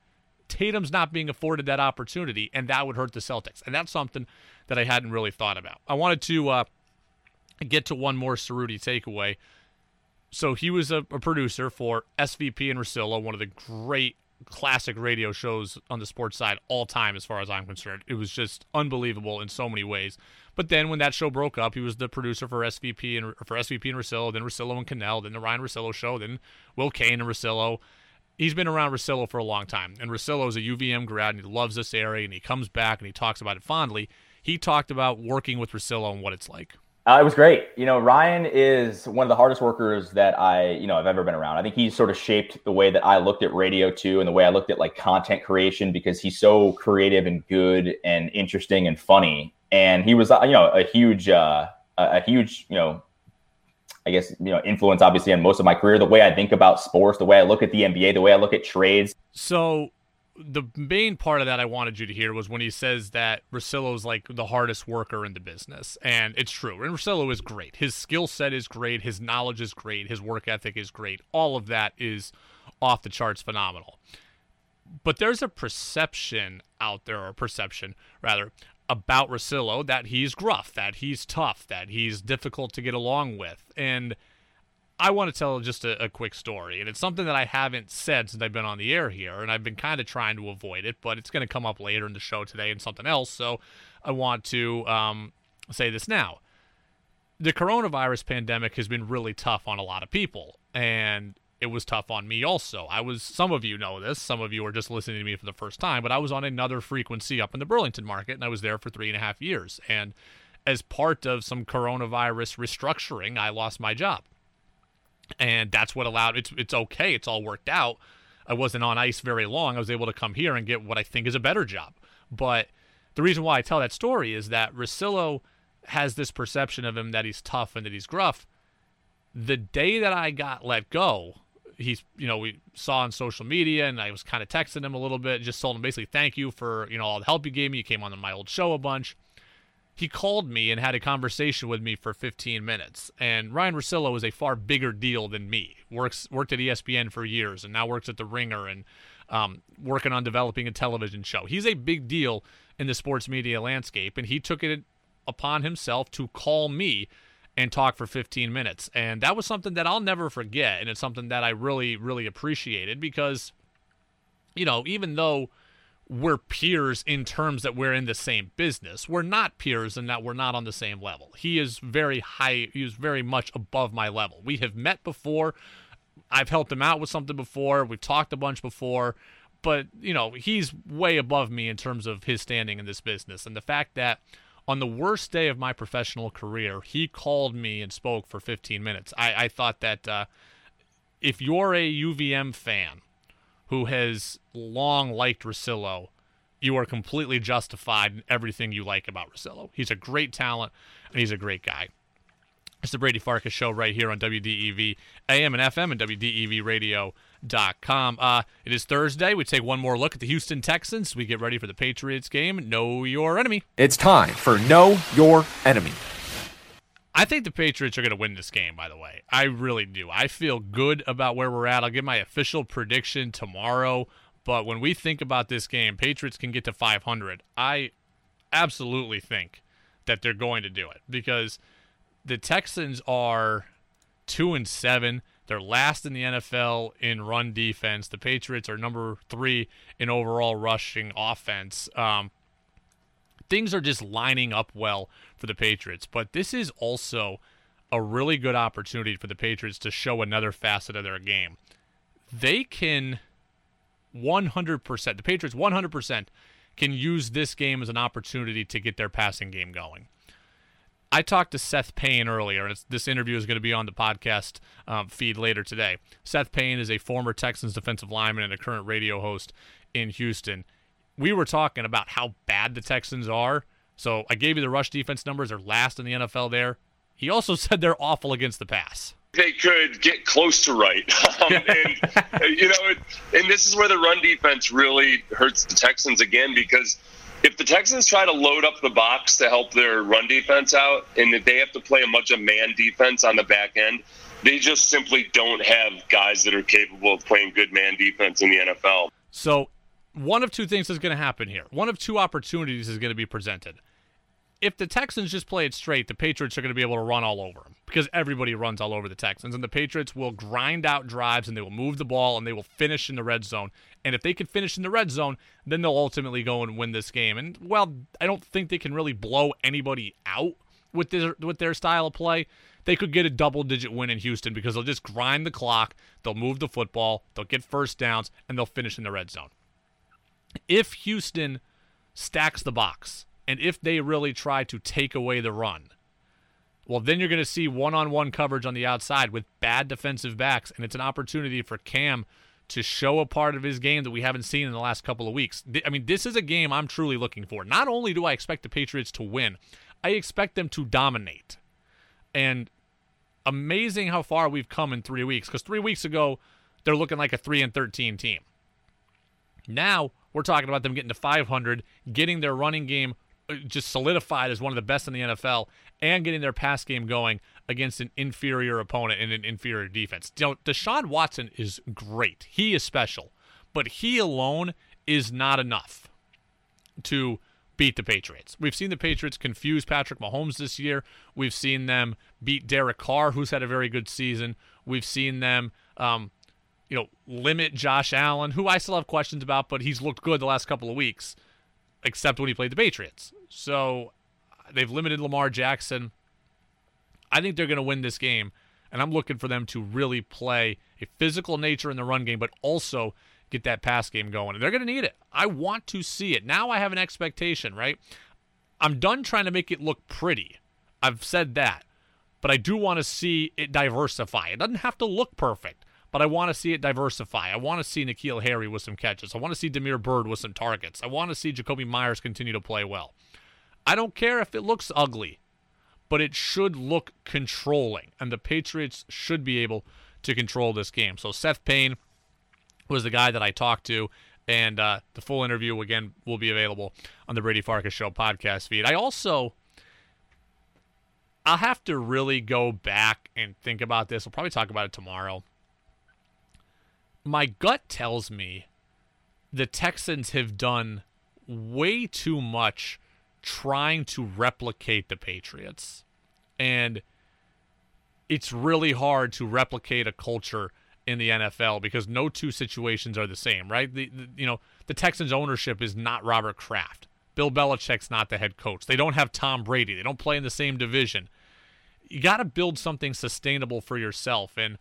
B: Tatum's not being afforded that opportunity, and that would hurt the Celtics. And that's something that I hadn't really thought about. I wanted to uh, get to one more Ceruti takeaway. So he was a, a producer for SVP and Russillo, one of the great classic radio shows on the sports side all time, as far as I'm concerned. It was just unbelievable in so many ways. But then when that show broke up, he was the producer for SVP and for SVP and Russillo, then Russillo and Kanell, then the Ryan Russillo show, then Will Cain and Russillo. He's been around Russillo for a long time, and Russillo is a UVM grad and he loves this area, and he comes back and he talks about it fondly. He talked about working with Russillo and what it's like.
E: Uh, it was great. You know, Ryan is one of the hardest workers that I, you know, I've ever been around. I think he's sort of shaped the way that I looked at radio too, and the way I looked at like content creation because he's so creative and good and interesting and funny. And he was, uh, you know, a huge, uh, a huge, you know, I guess you know, influence obviously on most of my career. The way I think about sports, the way I look at the NBA, the way I look at trades.
B: So the main part of that I wanted you to hear was when he says that Russillo is like the hardest worker in the business, and it's true. And Russillo is great. His skill set is great. His knowledge is great. His work ethic is great. All of that is off the charts, phenomenal. But there's a perception out there, or perception rather, about Russillo that he's gruff, that he's tough, that he's difficult to get along with, and I want to tell just a, a, quick story, and it's something that I haven't said since I've been on the air here, and I've been kind of trying to avoid it, but it's going to come up later in the show today and something else, so I want to um, say this now. The coronavirus pandemic has been really tough on a lot of people, and it was tough on me also. I was, some of you know this, some of you are just listening to me for the first time, but I was on another frequency up in the Burlington market, and I was there for three and a half years, and as part of some coronavirus restructuring, I lost my job and that's what allowed it's it's okay. It's all worked out. I wasn't on ice very long. I was able to come here and get what I think is a better job. But the reason why I tell that story is that Russillo has this perception of him that he's tough and that he's gruff. The day that I got let go, he's you know we saw on social media and I was kind of texting him a little bit, just told him basically thank you for you know all the help you gave me. You came on my old show a bunch he called me and had a conversation with me for 15 minutes. And Ryan Russillo is a far bigger deal than me. Works worked at ESPN for years and now works at The Ringer and um, working on developing a television show. He's a big deal in the sports media landscape, and he took it upon himself to call me and talk for 15 minutes. And that was something that I'll never forget, and it's something that I really, really appreciated because, you know, even though – we're peers in terms that we're in the same business. We're not peers in that we're not on the same level. He is very high, he is very much above my level. We have met before. I've helped him out with something before. We've talked a bunch before. But, you know, he's way above me in terms of his standing in this business. And the fact that on the worst day of my professional career, he called me and spoke for 15 minutes. I, I thought that uh, if you're a UVM fan, who has long liked Russillo, you are completely justified in everything you like about Russillo. He's a great talent and he's a great guy. It's the Brady Farkas show right here on WDEV AM and FM and WDEVradio.com. Uh, it is Thursday. We take one more look at the Houston Texans. We get ready for the Patriots game. Know your enemy.
A: It's time for Know Your Enemy.
B: I think the Patriots are going to win this game, by the way. I really do. I feel good about where we're at. I'll give my official prediction tomorrow. But when we think about this game, Patriots can get to 500. I absolutely think that they're going to do it because the Texans are 2 and 7. They're last in the NFL in run defense. The Patriots are number 3 in overall rushing offense. Um, things are just lining up well for the Patriots. But this is also a really good opportunity for the Patriots to show another facet of their game. They can 100%, the Patriots 100% can use this game as an opportunity to get their passing game going. I talked to Seth Payne earlier, and this interview is going to be on the podcast um, feed later today. Seth Payne is a former Texans defensive lineman and a current radio host in Houston we were talking about how bad the Texans are. So I gave you the rush defense numbers. They're last in the NFL there. He also *laughs* said they're awful against the pass.
H: They could get close to right. *laughs* Um, *laughs* and, you know, and this is where the run defense really hurts the Texans again because if the Texans try to load up the box to help their run defense out and if they have to play a bunch of man defense on the back end, they just simply don't have guys that are capable of playing good man defense in the NFL.
B: So one of two things is going to happen here. One of two opportunities is going to be presented. If the Texans just play it straight, the Patriots are going to be able to run all over them because everybody runs all over the Texans, and the Patriots will grind out drives and they will move the ball and they will finish in the red zone. And if they can finish in the red zone, then they'll ultimately go and win this game. And well, I don't think they can really blow anybody out with their with their style of play. They could get a double digit win in Houston because they'll just grind the clock, they'll move the football, they'll get first downs, and they'll finish in the red zone if Houston stacks the box and if they really try to take away the run, Well, then you're going to see one on one coverage on the outside with bad defensive backs, and it's an opportunity for Cam to show a part of his game that we haven't seen in the last couple of weeks. I mean, this is a game I'm truly looking for. Not only do I expect the Patriots to win, I expect them to dominate. And amazing how far we've come in three weeks. Because three weeks ago, they're looking like a 3 and 13 team. Now, we're talking about them getting to 500, getting their running game uh, just solidified as one of the best in the NFL, and getting their pass game going against an inferior opponent and an inferior defense. You know, Deshaun Watson is great. He is special, but he alone is not enough to beat the Patriots. We've seen the Patriots confuse Patrick Mahomes this year. We've seen them beat Derek Carr, who's had a very good season. We've seen them, um, you know, limit Josh Allen, who I still have questions about, but he's looked good the last couple of weeks, except when he played the Patriots. So they've limited Lamar Jackson. I think they're going to win this game, and I'm looking for them to really play a physical nature in the run game, but also get that pass game going. And they're going to need it. I want to see it. Now I have an expectation, right? I'm done trying to make it look pretty. I've said that. But I do want to see it diversify. It doesn't have to look perfect, but I want to see it diversify. I want to see N'Keal Harry with some catches. I want to see Damiere Byrd with some targets. I want to see Jakobi Meyers continue to play well. I don't care if it looks ugly, but it should look controlling, and the Patriots should be able to control this game. So Seth Payne was the guy that I talked to, and uh, the full interview again will be available on the Brady Farkas Show podcast feed. I also I'll have to really go back and think about this. We'll probably talk about it tomorrow. My gut tells me the Texans have done way too much trying to replicate the Patriots. And it's really hard to replicate a culture in the NFL because no two situations are the same, right? The, the, you know, the Texans ownership is not Robert Kraft. Bill Belichick's not the head coach. They don't have Tom Brady. They don't play in the same division. You got to build something sustainable for yourself and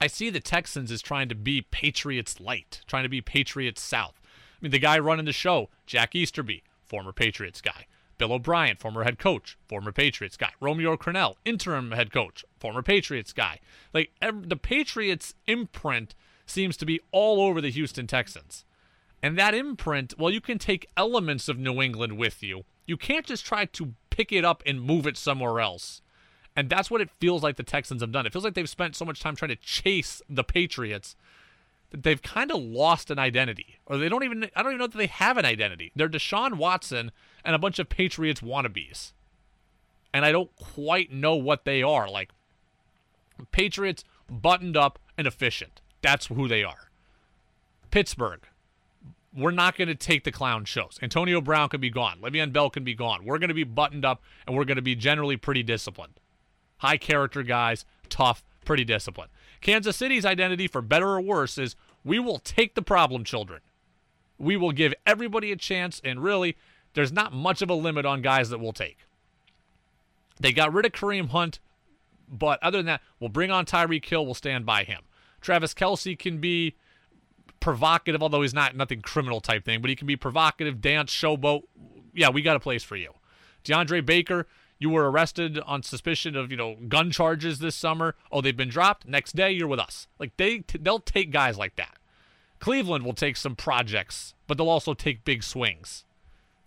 B: I see the Texans as trying to be Patriots light, trying to be Patriots South. I mean, the guy running the show, Jack Easterby, former Patriots guy. Bill O'Brien, former head coach, former Patriots guy. Romeo Crennel, interim head coach, former Patriots guy. Like the Patriots imprint seems to be all over the Houston Texans. And that imprint, well, you can take elements of New England with you. You can't just try to pick it up and move it somewhere else. And that's what it feels like the Texans have done. It feels like they've spent so much time trying to chase the Patriots that they've kind of lost an identity. Or they don't even I don't even know that they have an identity. They're Deshaun Watson and a bunch of Patriots wannabes. And I don't quite know what they are. Like Patriots buttoned up and efficient. That's who they are. Pittsburgh. We're not going to take the clown shows. Antonio Brown can be gone. Le'Veon Bell can be gone. We're going to be buttoned up and we're going to be generally pretty disciplined. High character guys, tough, pretty disciplined. Kansas City's identity, for better or worse, is we will take the problem children. We will give everybody a chance, and really, there's not much of a limit on guys that we'll take. They got rid of Kareem Hunt, but other than that, we'll bring on Tyreek Hill. We'll stand by him. Travis Kelce can be provocative, although he's not nothing criminal type thing, but he can be provocative, dance, showboat. Yeah, we got a place for you. DeAndre Baker, you were arrested on suspicion of you know gun charges this summer. Oh, they've been dropped. Next day, you're with us. Like they they'll take guys like that. Cleveland will take some projects, but they'll also take big swings.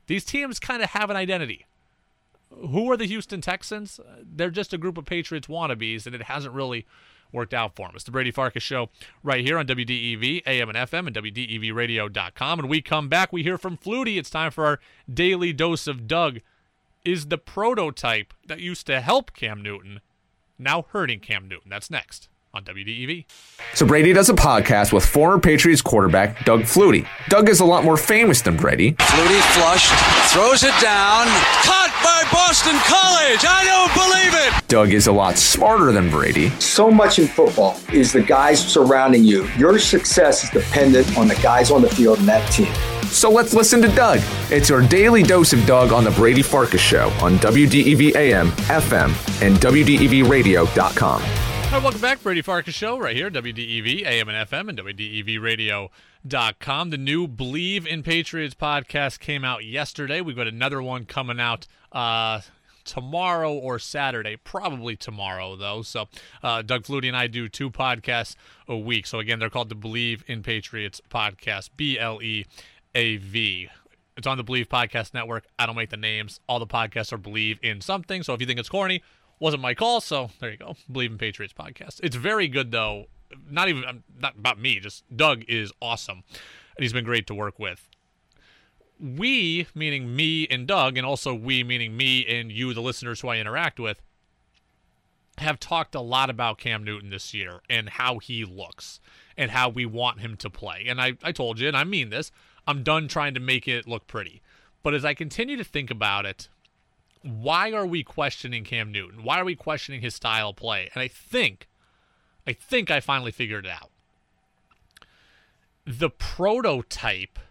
B: These teams kind of have an identity. Who are the Houston Texans? Uh, they're just a group of Patriots wannabes, and it hasn't really worked out for them. It's the Brady Farkas Show right here on WDEV, AM and FM, and WDEVradio.com. And we come back, we hear from Flutie. It's time for our daily dose of Doug. Is the prototype that used to help Cam Newton now hurting Cam Newton? That's next on WDEV.
A: So Brady does a podcast with former Patriots quarterback Doug Flutie. Doug is a lot more famous than Brady.
I: Flutie flushed, throws it down, caught by Boston College. I don't believe it.
A: Doug is a lot smarter than Brady.
J: So much in football is the guys surrounding you. Your success is dependent on the guys on the field and that team.
A: So let's listen to Doug. It's your daily dose of Doug on the Brady Farkas Show on WDEV AM, FM, and WDEVradio.com.
B: Hi, welcome back. Brady Farkas Show right here, WDEV, AM and FM, and WDEVradio.com. The new Bleav in Patriots podcast came out yesterday. We've got another one coming out uh, tomorrow or Saturday. Probably tomorrow, though. So, uh, Doug Flutie and I do two podcasts a week. So, again, they're called the Bleav in Patriots podcast, B L E A V. It's on the Bleav Podcast Network. I don't make the names. All the podcasts are Believe in something. So, if you think it's corny, wasn't my call. So, there you go. Bleav in Patriots podcast. It's very good, though. Not even, not about me, just Doug is awesome. And he's been great to work with we, meaning me and Doug, and also we, meaning me and you, the listeners who I interact with, have talked a lot about Cam Newton this year and how he looks and how we want him to play. And I, I told you, and I mean this, I'm done trying to make it look pretty. But as I continue to think about it, why are we questioning Cam Newton? Why are we questioning his style of play? And I think, I think I finally figured it out. The prototype –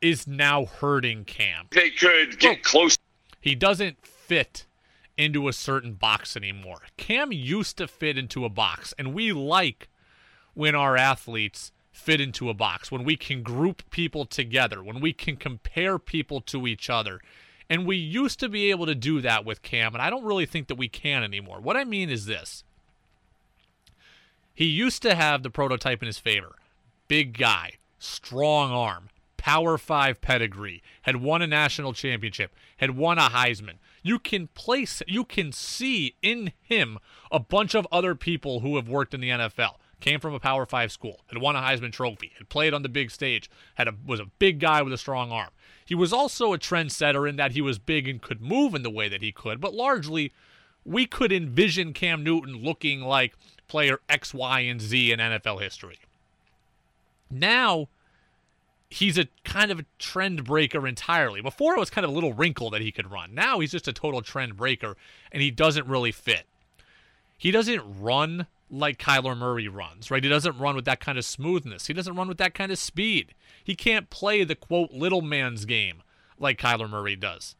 B: is now hurting Cam.
H: They could get well, close.
B: He doesn't fit into a certain box anymore. Cam used to fit into a box, and we like when our athletes fit into a box, when we can group people together, when we can compare people to each other. And we used to be able to do that with Cam, and I don't really think that we can anymore. What I mean is this he used to have the prototype in his favor big guy, strong arm, Power Five pedigree, had won a national championship, had won a Heisman. You can place, you can see in him a bunch of other people who have worked in the NFL. Came from a Power Five school, had won a Heisman Trophy, had played on the big stage, had a, was a big guy with a strong arm. He was also a trendsetter in that he was big and could move in the way that he could, but largely we could envision Cam Newton looking like player X, Y, and Z in NFL history. Now, he's a kind of a trend breaker entirely. Before it was kind of a little wrinkle that he could run. Now he's just a total trend breaker, and he doesn't really fit. He doesn't run like Kyler Murray runs, right? He doesn't run with that kind of smoothness. He doesn't run with that kind of speed. He can't play the quote little man's game like Kyler Murray does.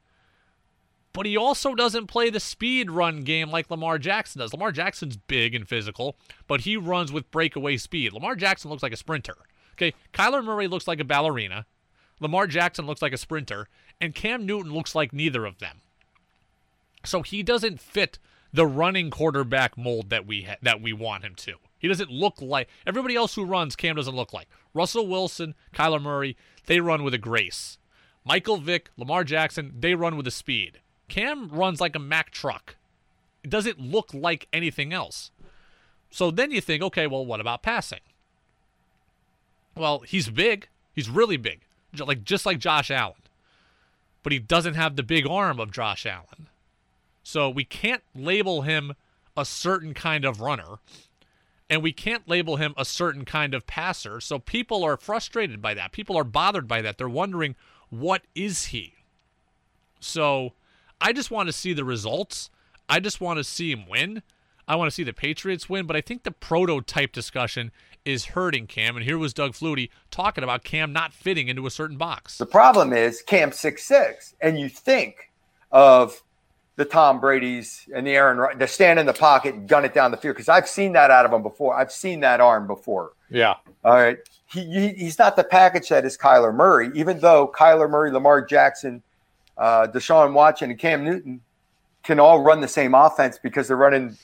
B: But he also doesn't play the speed run game like Lamar Jackson does. Lamar Jackson's big and physical, but he runs with breakaway speed. Lamar Jackson looks like a sprinter. Okay, Kyler Murray looks like a ballerina. Lamar Jackson looks like a sprinter, and Cam Newton looks like neither of them. So he doesn't fit the running quarterback mold that we ha- that we want him to. He doesn't look like everybody else who runs. Cam doesn't look like Russell Wilson, Kyler Murray. They run with a grace. Michael Vick, Lamar Jackson. They run with a speed. Cam runs like a Mack truck. It doesn't look like anything else. So then you think, okay, well, what about passing? Well, he's big. He's really big, like just like Josh Allen. But he doesn't have the big arm of Josh Allen. So we can't label him a certain kind of runner and we can't label him a certain kind of passer. So people are frustrated by that. People are bothered by that. They're wondering what is he? So I just want to see the results. I just want to see him win. I want to see the Patriots win, but I think the prototype discussion is hurting Cam. And here was Doug Flutie talking about Cam not fitting into a certain box.
J: The problem is Cam six six, and you think of the Tom Brady's and the Aaron the stand in the pocket and gun it down the field because I've seen that out of him before. I've seen that arm before.
F: Yeah.
J: All right. He, he he's not the package that is Kyler Murray, even though Kyler Murray, Lamar Jackson, uh, Deshaun Watson, and Cam Newton can all run the same offense because they're running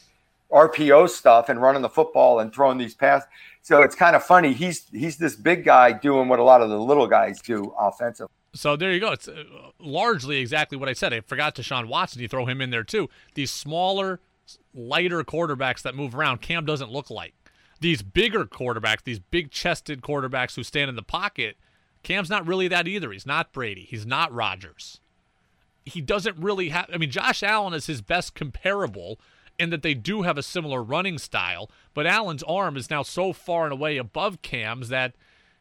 J: RPO stuff and running the football and throwing these passes. So it's kind of funny. He's he's this big guy doing what a lot of the little guys do offensively.
B: So there you go. It's uh, largely exactly what I said. I forgot Deshaun Watson. You throw him in there too. These smaller, lighter quarterbacks that move around, Cam doesn't look like. These bigger quarterbacks, these big-chested quarterbacks who stand in the pocket, Cam's not really that either. He's not Brady. He's not Rodgers. He doesn't really have. I mean, Josh Allen is his best comparable in that they do have a similar running style, but Allen's arm is now so far and away above Cam's that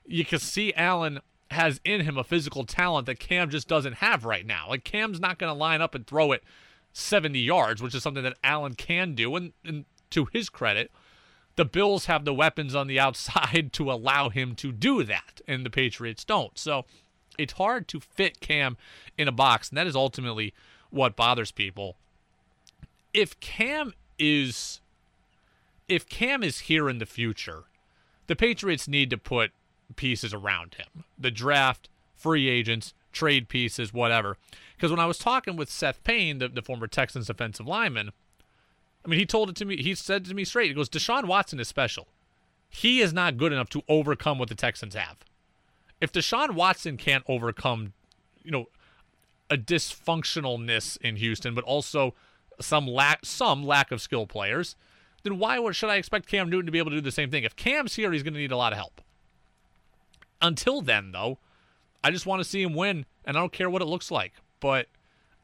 B: you can see Allen has in him a physical talent that Cam just doesn't have right now. Like Cam's not going to line up and throw it 70 yards, which is something that Allen can do. And, and to his credit, the Bills have the weapons on the *laughs* outside to allow him to do that, and the Patriots don't. So it's hard to fit Cam in a box, and that is ultimately what bothers people if Cam is if Cam is here in the future, the Patriots need to put pieces around him. The draft, free agents, trade pieces, whatever. Because when I was talking with Seth Payne, the, the former Texans defensive lineman, I mean, he told it to me. He said to me straight. He goes, Deshaun Watson is special. He is not good enough to overcome what the Texans have. If Deshaun Watson can't overcome, you know, a dysfunctionalness in Houston, but also some lack some lack of skill players, then why should I expect Cam Newton to be able to do the same thing? If Cam's here, he's going to need a lot of help. Until then, though, I just want to see him win, and I don't care what it looks like. But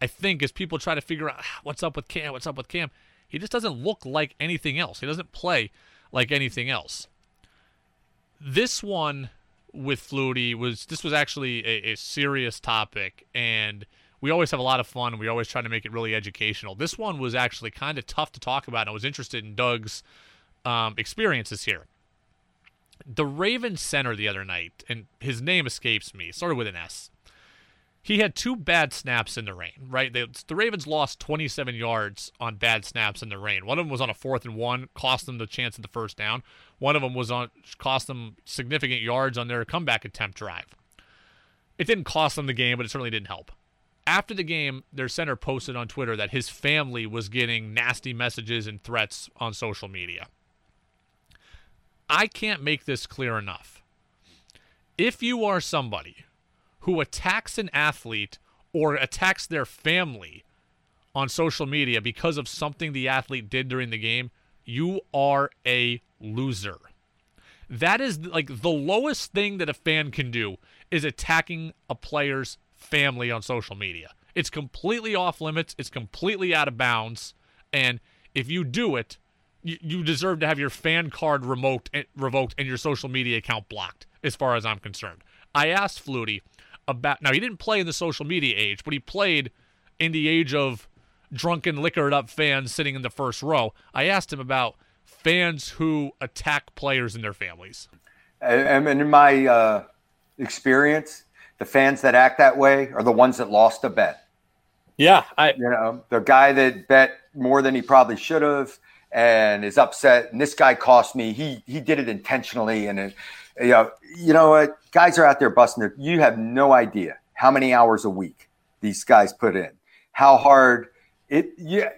B: I think as people try to figure out *sighs* what's up with Cam, what's up with Cam, he just doesn't look like anything else. He doesn't play like anything else. This one with Flutie was this was actually a, a serious topic, and we always have a lot of fun. We always try to make it really educational. This one was actually kind of tough to talk about, and I was interested in Doug's um, experiences here. The Ravens center the other night, and his name escapes me, started with an S. He had two bad snaps in the rain, right? They, the Ravens lost 27 yards on bad snaps in the rain. One of them was on a fourth and one, cost them the chance at the first down. One of them was on cost them significant yards on their comeback attempt drive. It didn't cost them the game, but it certainly didn't help after the game, their center posted on Twitter that his family was getting nasty messages and threats on social media. I can't make this clear enough. If you are somebody who attacks an athlete or attacks their family on social media because of something the athlete did during the game, you are a loser. That is like the lowest thing that a fan can do is attacking a player's family on social media. It's completely off limits, it's completely out of bounds, and if you do it, you, you deserve to have your fan card revoked, eh, revoked and your social media account blocked, as far as I'm concerned. I asked Flutie about now he didn't play in the social media age, but he played in the age of drunken liquored up fans sitting in the first row. I asked him about fans who attack players and their families.
J: And in my uh, experience, the fans that act that way are the ones that lost a bet.
F: Yeah, I
J: you know the guy that bet more than he probably should have and is upset. And this guy cost me. He he did it intentionally, and it, you know you know what guys are out there busting their. You have no idea how many hours a week these guys put in. How hard it yeah.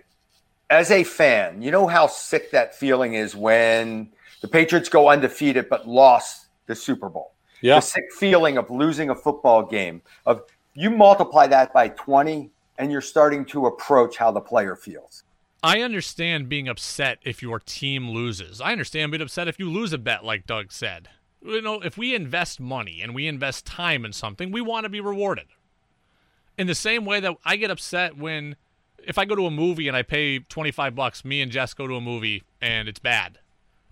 J: As a fan, you know how sick that feeling is when the Patriots go undefeated but lost the Super Bowl
F: yeah.
J: the sick feeling of losing a football game. Of you multiply that by 20 and you're starting to approach how the player feels.
B: I understand being upset if your team loses. I understand being upset if you lose a bet, like Doug said. You know, if we invest money and we invest time in something, we want to be rewarded. In the same way that I get upset when, if I go to a movie and I pay 25 bucks, me and Jess go to a movie and it's bad.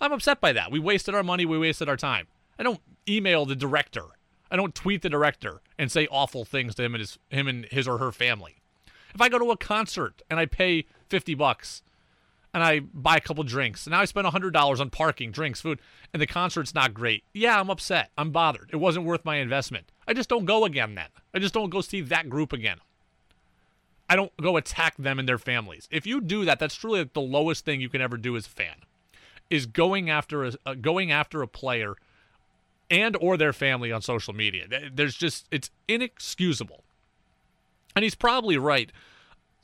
B: I'm upset by that. We wasted our money, we wasted our time. I don't email the director. I don't tweet the director and say awful things to him and his him and his or her family. If I go to a concert and I pay 50 bucks and I buy a couple drinks, and now I spend $100 on parking, drinks, food, and the concert's not great. Yeah, I'm upset. I'm bothered. It wasn't worth my investment. I just don't go again then. I just don't go see that group again. I don't go attack them and their families. If you do that, that's truly the lowest thing you can ever do as a fan. Is going after a uh, going after a player and or their family on social media. There's just it's inexcusable. And he's probably right.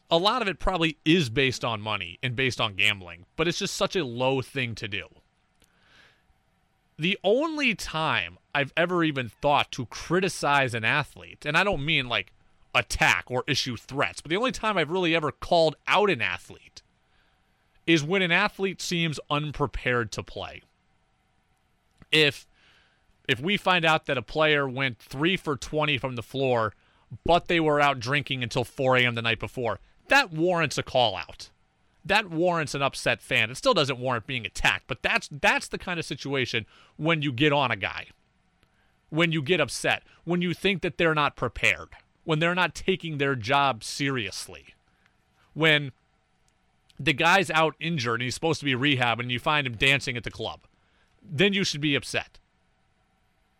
B: A lot of it probably is based on money and based on gambling, but it's just such a low thing to do. The only time I've ever even thought to criticize an athlete, and I don't mean like attack or issue threats, but the only time I've really ever called out an athlete is when an athlete seems unprepared to play. If if we find out that a player went three for 20 from the floor, but they were out drinking until 4 a.m. the night before, that warrants a call out. That warrants an upset fan. It still doesn't warrant being attacked, but that's that's the kind of situation when you get on a guy. When you get upset, when you think that they're not prepared, when they're not taking their job seriously. When the guy's out injured and he's supposed to be rehab and you find him dancing at the club, then you should be upset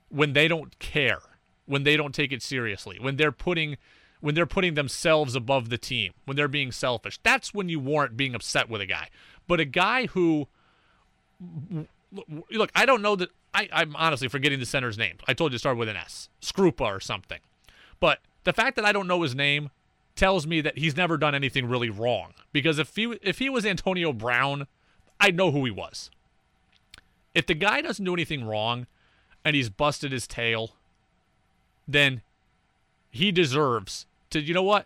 B: when they don't care, when they don't take it seriously, when they're putting when they're putting themselves above the team, when they're being selfish. That's when you warrant being upset with a guy. But a guy who look, I don't know that I, I'm honestly forgetting the center's name. I told you to start with an S. Skrupa or something. But The fact that I don't know his name tells me that he's never done anything really wrong. Because if he if he was Antonio Brown, I'd know who he was. If the guy doesn't do anything wrong and he's busted his tail, then he deserves to you know what?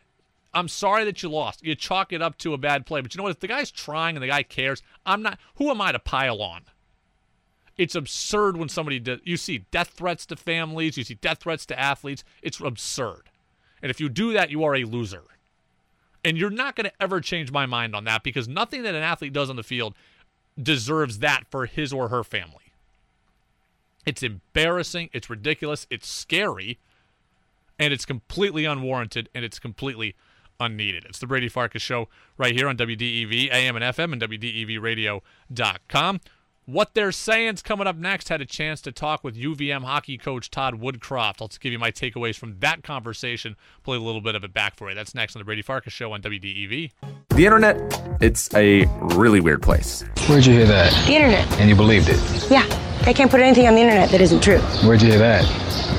B: I'm sorry that you lost. You chalk it up to a bad play, but you know what? If the guy's trying and the guy cares, I'm not. Who am I to pile on? It's absurd when somebody does. You see death threats to families. You see death threats to athletes. It's absurd. And if you do that, you are a loser. And you're not going to ever change my mind on that because nothing that an athlete does on the field deserves that for his or her family. It's embarrassing. It's ridiculous. It's scary. And it's completely unwarranted and it's completely unneeded. It's the Brady Farkas Show right here on WDEV, AM and FM, and WDEVradio.com. What they're saying's coming up next. Had a chance to talk with UVM hockey coach Todd Woodcroft. I'll just give you my takeaways from that conversation. Play a little bit of it back for you. That's next on the Brady Farkas Show on WDEV.
A: The internet, it's a really weird place.
K: Where'd you hear that?
L: The internet.
K: And you believed it?
L: Yeah. They can't put anything on the internet that isn't true.
K: Where'd you hear that?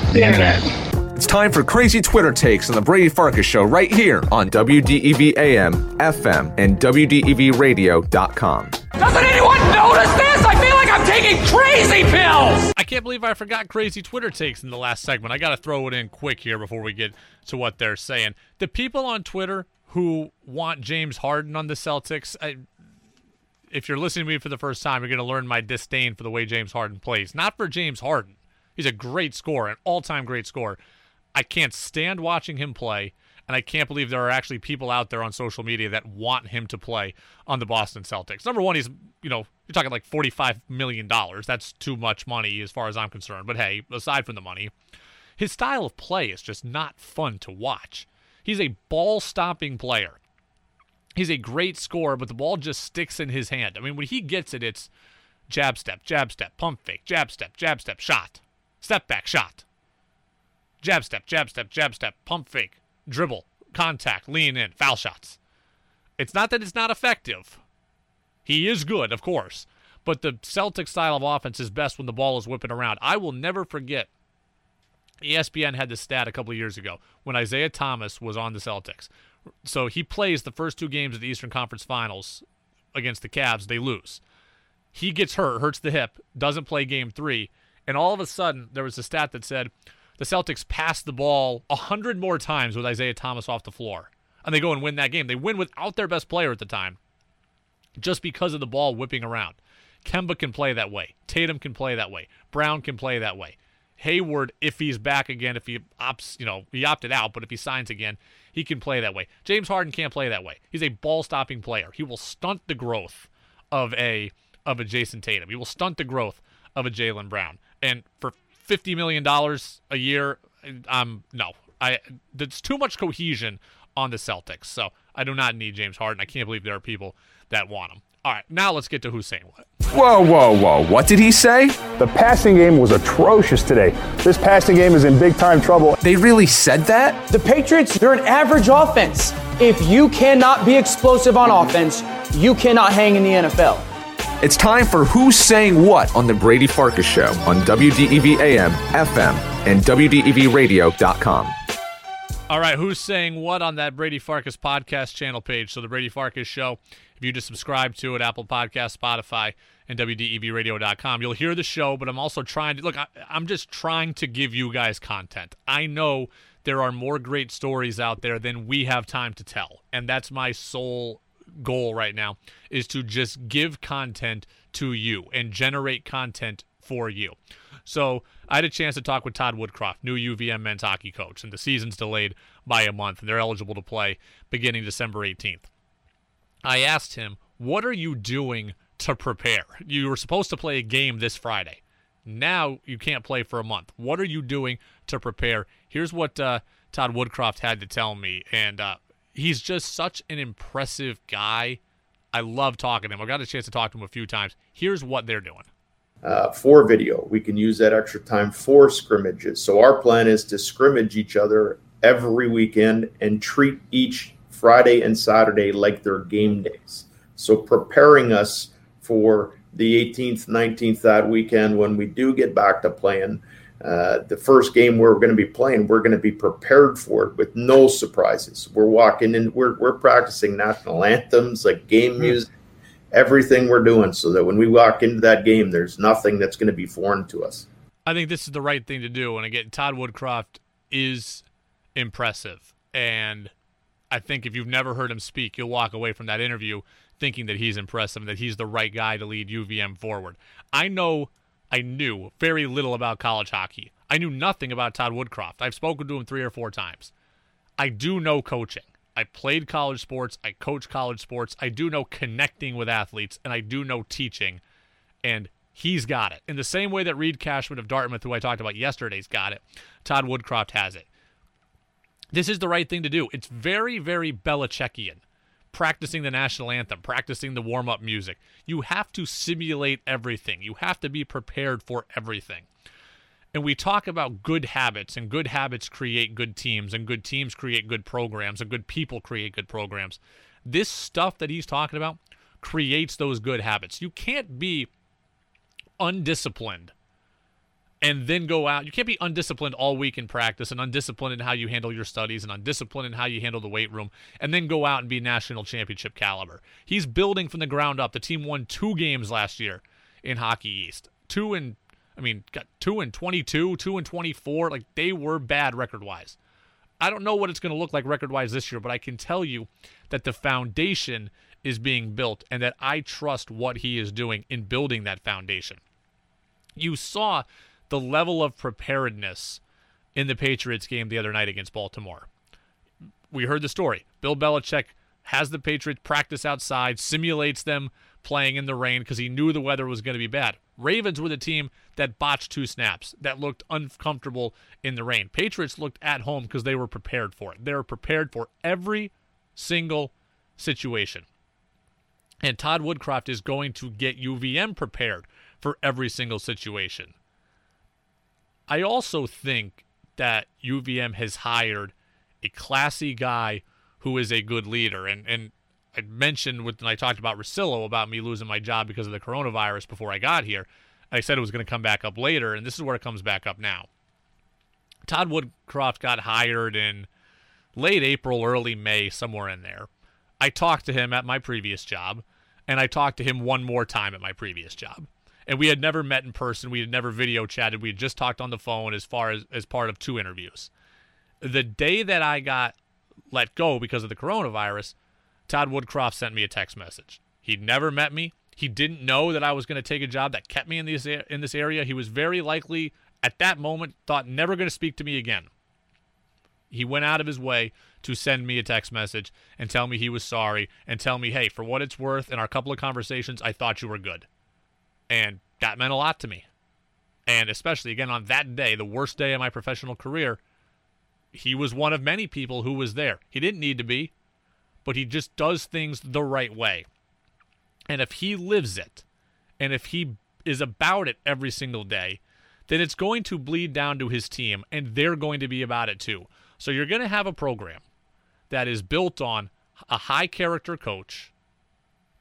K: The,
L: The
K: internet.
L: internet.
A: It's time for crazy Twitter takes on the Brady Farkas Show right here on WDEV AM, FM, and WDEVradio.com.
M: Doesn't anyone notice this? I feel like I'm taking crazy pills!
B: I can't believe I forgot crazy Twitter takes in the last segment. I got to throw it in quick here before we get to what they're saying. The people on Twitter who want James Harden on the Celtics, I, if you're listening to me for the first time, you're going to learn my disdain for the way James Harden plays. Not for James Harden. He's a great scorer, an all-time great scorer. I can't stand watching him play, and I can't believe there are actually people out there on social media that want him to play on the Boston Celtics. Number one, he's you know you're talking like forty-five million dollars. That's too much money as far as I'm concerned. But hey, aside from the money, his style of play is just not fun to watch. He's a ball-stopping player. He's a great scorer, but the ball just sticks in his hand. I mean, when he gets it, it's jab step, jab step, pump fake, jab step, jab step, shot, step back, shot jab step, jab step, jab step, pump fake, dribble, contact, lean in, foul shots. It's not that it's not effective. He is good, of course, but the Celtic style of offense is best when the ball is whipping around. I will never forget ESPN had this stat a couple of years ago when Isaiah Thomas was on the Celtics. So he plays the first two games of the Eastern Conference Finals against the Cavs. They lose. He gets hurt, hurts the hip, doesn't play game three, and all of a sudden there was a stat that said the Celtics pass the ball a hundred more times with Isaiah Thomas off the floor, and they go and win that game. They win without their best player at the time, just because of the ball whipping around. Kemba can play that way. Tatum can play that way. Brown can play that way. Hayward, if he's back again, if he opts, you know, he opted out, but if he signs again, he can play that way. James Harden can't play that way. He's a ball-stopping player. He will stunt the growth of a of a Jayson Tatum. He will stunt the growth of a Jaylen Brown. And for fifty million dollars a year, um, no, I that's too much cohesion on the Celtics. So I do not need James Harden. I can't believe there are people that want him. All right, now let's get to who's saying what.
A: Whoa, whoa, whoa. What did he say?
N: The passing game was atrocious today. This passing game is in big time trouble.
A: They really said that?
O: The Patriots, they're an average offense. If you cannot be explosive on offense, you cannot hang in the NFL.
A: It's time for Who's Saying What on The Brady Farkas Show on WDEV AM, FM, and WDEVradio.com.
B: All right, who's saying what on that Brady Farkas podcast channel page? So the Brady Farkas Show. If you just subscribe to it, Apple Podcast, Spotify, and WDEVradio.com, you'll hear the show. But I'm also trying to look. I, I'm just trying to give you guys content. I know there are more great stories out there than we have time to tell, and that's my sole goal right now is to just give content to you and generate content for you. So I had a chance to talk with Todd Woodcroft, new UVM men's hockey coach, and the season's delayed by a month, and they're eligible to play beginning December 18th. I asked him, What are you doing to prepare? You were supposed to play a game this Friday. Now you can't play for a month. What are you doing to prepare? Here's what uh, Todd Woodcroft had to tell me, and uh, he's just such an impressive guy. I love talking to him. I got a chance to talk to him a few times. Here's what they're doing.
P: Uh, for video, we can use that extra time for scrimmages. So our plan is to scrimmage each other every weekend and treat each Friday and Saturday like they're game days. So preparing us for the 18th, 19th that weekend when we do get back to playing. Uh, the first game we're going to be playing, we're going to be prepared for it with no surprises. We're walking in, we're, we're practicing national anthems, like game music, everything we're doing, so that when we walk into that game, there's nothing that's going to be foreign to us.
B: I think this is the right thing to do. And again, Todd Woodcroft is impressive. And I think if you've never heard him speak, you'll walk away from that interview thinking that he's impressive and that he's the right guy to lead UVM forward. I know I knew very little about college hockey. I knew nothing about Todd Woodcroft. I've spoken to him three or four times. I do know coaching. I played college sports. I coach college sports. I do know connecting with athletes, and I do know teaching. And he's got it. In the same way that Reid Cashman of Dartmouth, who I talked about yesterday's got it, Todd Woodcroft has it. This is the right thing to do. It's very, very Belichickian practicing the national anthem, practicing the warm up music. You have to simulate everything, you have to be prepared for everything. And we talk about good habits, and good habits create good teams, and good teams create good programs, and good people create good programs. This stuff that he's talking about creates those good habits. You can't be undisciplined and then go out. You can't be undisciplined all week in practice and undisciplined in how you handle your studies and undisciplined in how you handle the weight room and then go out and be national championship caliber. He's building from the ground up. The team won two games last year in Hockey East. Two and I mean, got 2 and 22, 2 and 24. Like they were bad record-wise. I don't know what it's going to look like record-wise this year, but I can tell you that the foundation is being built and that I trust what he is doing in building that foundation. You saw the level of preparedness in the Patriots game the other night against Baltimore. We heard the story. Bill Belichick has the Patriots practice outside, simulates them playing in the rain because he knew the weather was going to be bad. Ravens were the team that botched two snaps, that looked uncomfortable in the rain. Patriots looked at home because they were prepared for it. They were prepared for every single situation. And Todd Woodcroft is going to get UVM prepared for every single situation. I also think that UVM has hired a classy guy who is a good leader. And and I mentioned when I talked about Russillo about me losing my job because of the coronavirus before I got here. I said it was going to come back up later, and this is where it comes back up now. Todd Woodcroft got hired in late April, early May, somewhere in there. I talked to him at my previous job, and I talked to him one more time at my previous job and we had never met in person. We had never video chatted. We had just talked on the phone as far as as part of two interviews. The day that I got let go because of the coronavirus, Todd Woodcroft sent me a text message. He'd never met me. He didn't know that I was going to take a job that kept me in this in this area. He was very likely at that moment thought never going to speak to me again. He went out of his way to send me a text message and tell me he was sorry and tell me, "Hey, for what it's worth, in our couple of conversations, I thought you were good." And that meant a lot to me. And especially, again, on that day, the worst day of my professional career, he was one of many people who was there. He didn't need to be, but he just does things the right way. And if he lives it, and if he is about it every single day, then it's going to bleed down to his team, and they're going to be about it too. So you're going to have a program that is built on a high character coach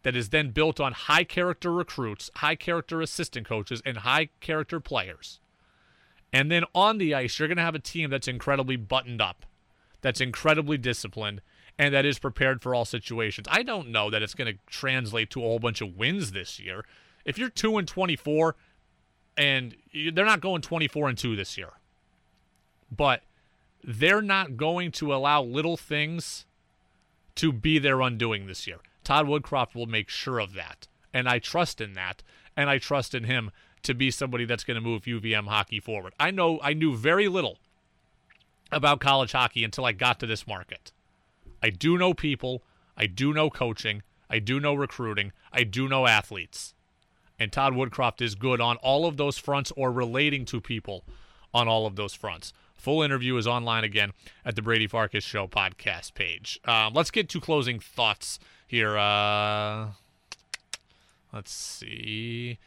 B: that is then built on high character recruits, high character assistant coaches, and high character players. And then on the ice, you're going to have a team that's incredibly buttoned up, that's incredibly disciplined, and that is prepared for all situations. I don't know that it's going to translate to a whole bunch of wins this year. If you're 2 and 24 and they're not going 24 and 2 this year. But they're not going to allow little things to be their undoing this year. Todd Woodcroft will make sure of that. And I trust in that. And I trust in him to be somebody that's going to move UVM hockey forward. I know I knew very little about college hockey until I got to this market. I do know people, I do know coaching, I do know recruiting, I do know athletes. And Todd Woodcroft is good on all of those fronts or relating to people on all of those fronts. Full interview is online again at the Brady Farkas Show podcast page. Um, let's get to closing thoughts here. Uh, let's see.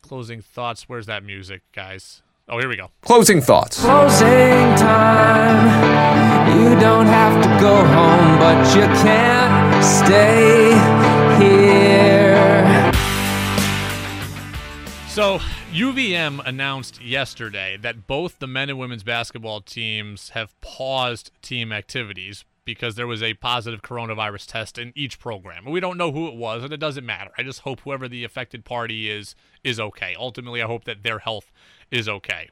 B: Closing thoughts. Where's that music, guys? Oh, here we go.
A: Closing thoughts.
Q: Closing time. You don't have to go home, but you can't stay here.
B: So, UVM announced yesterday that both the men and women's basketball teams have paused team activities because there was a positive coronavirus test in each program. We don't know who it was, and it doesn't matter. I just hope whoever the affected party is is okay. Ultimately, I hope that their health is okay.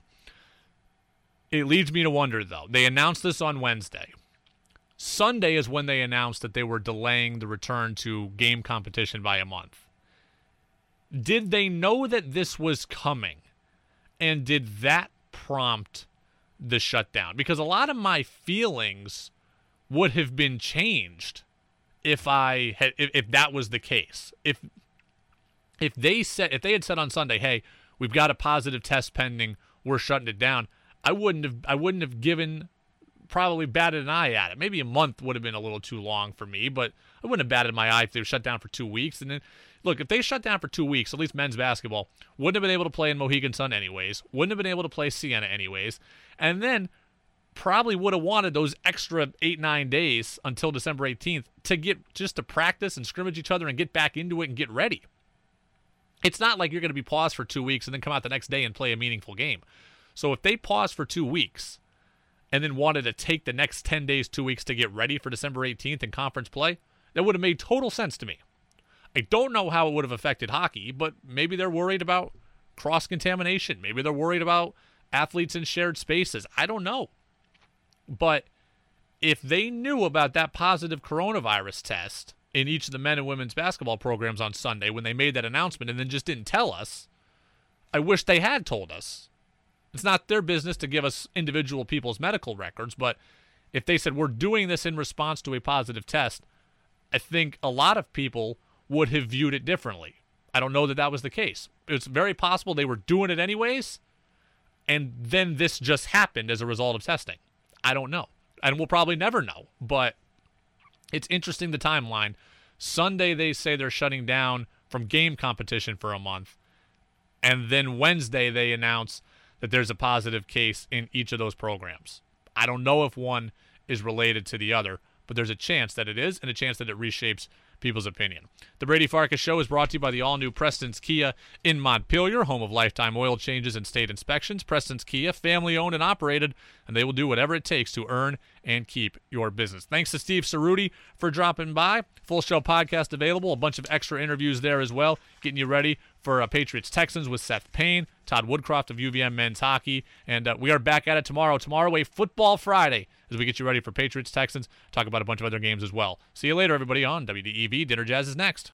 B: It leads me to wonder though. They announced this on Wednesday. Sunday is when they announced that they were delaying the return to game competition by a month. Did they know that this was coming? And did that prompt the shutdown? Because a lot of my feelings would have been changed if I had if, if that was the case. If if they said if they had said on Sunday, "Hey, we've got a positive test pending, we're shutting it down," I wouldn't have I wouldn't have given probably batted an eye at it. Maybe a month would have been a little too long for me, but I wouldn't have batted my eye if they were shut down for two weeks. And then, look, if they shut down for two weeks, at least men's basketball wouldn't have been able to play in Mohegan Sun anyways, wouldn't have been able to play Siena anyways, and then probably would have wanted those extra eight nine days until December 18th to get just to practice and scrimmage each other and get back into it and get ready. It's not like you're going to be paused for two weeks and then come out the next day and play a meaningful game. So if they pause for two weeks and then wanted to take the next 10 days, two weeks to get ready for December 18th in conference play, that would have made total sense to me. I don't know how it would have affected hockey, but maybe they're worried about cross contamination. Maybe they're worried about athletes in shared spaces. I don't know. But if they knew about that positive coronavirus test in each of the men and women's basketball programs on Sunday when they made that announcement and then just didn't tell us, I wish they had told us. It's not their business to give us individual people's medical records, but if they said we're doing this in response to a positive test, I think a lot of people would have viewed it differently. I don't know that that was the case. It's very possible they were doing it anyways, and then this just happened as a result of testing. I don't know. And we'll probably never know, but it's interesting the timeline. Sunday, they say they're shutting down from game competition for a month. And then Wednesday, they announce that there's a positive case in each of those programs. I don't know if one is related to the other, but there's a chance that it is and a chance that it reshapes people's opinion. The Brady Farkas Show is brought to you by the all new Preston's Kia in Montpelier, home of lifetime oil changes and state inspections. Preston's Kia, family owned and operated, and they will do whatever it takes to earn and keep your business. Thanks to Steve Ceruti for dropping by. Full show podcast available, a bunch of extra interviews there as well, getting you ready for uh, Patriots Texans with Seth Payne, Todd Woodcroft of UVM men's hockey, and uh, we are back at it tomorrow. Tomorrow, a football Friday as we get you ready for Patriots Texans. Talk about a bunch of other games as well. See you later, everybody, on WDEV. Dinner Jazz is next.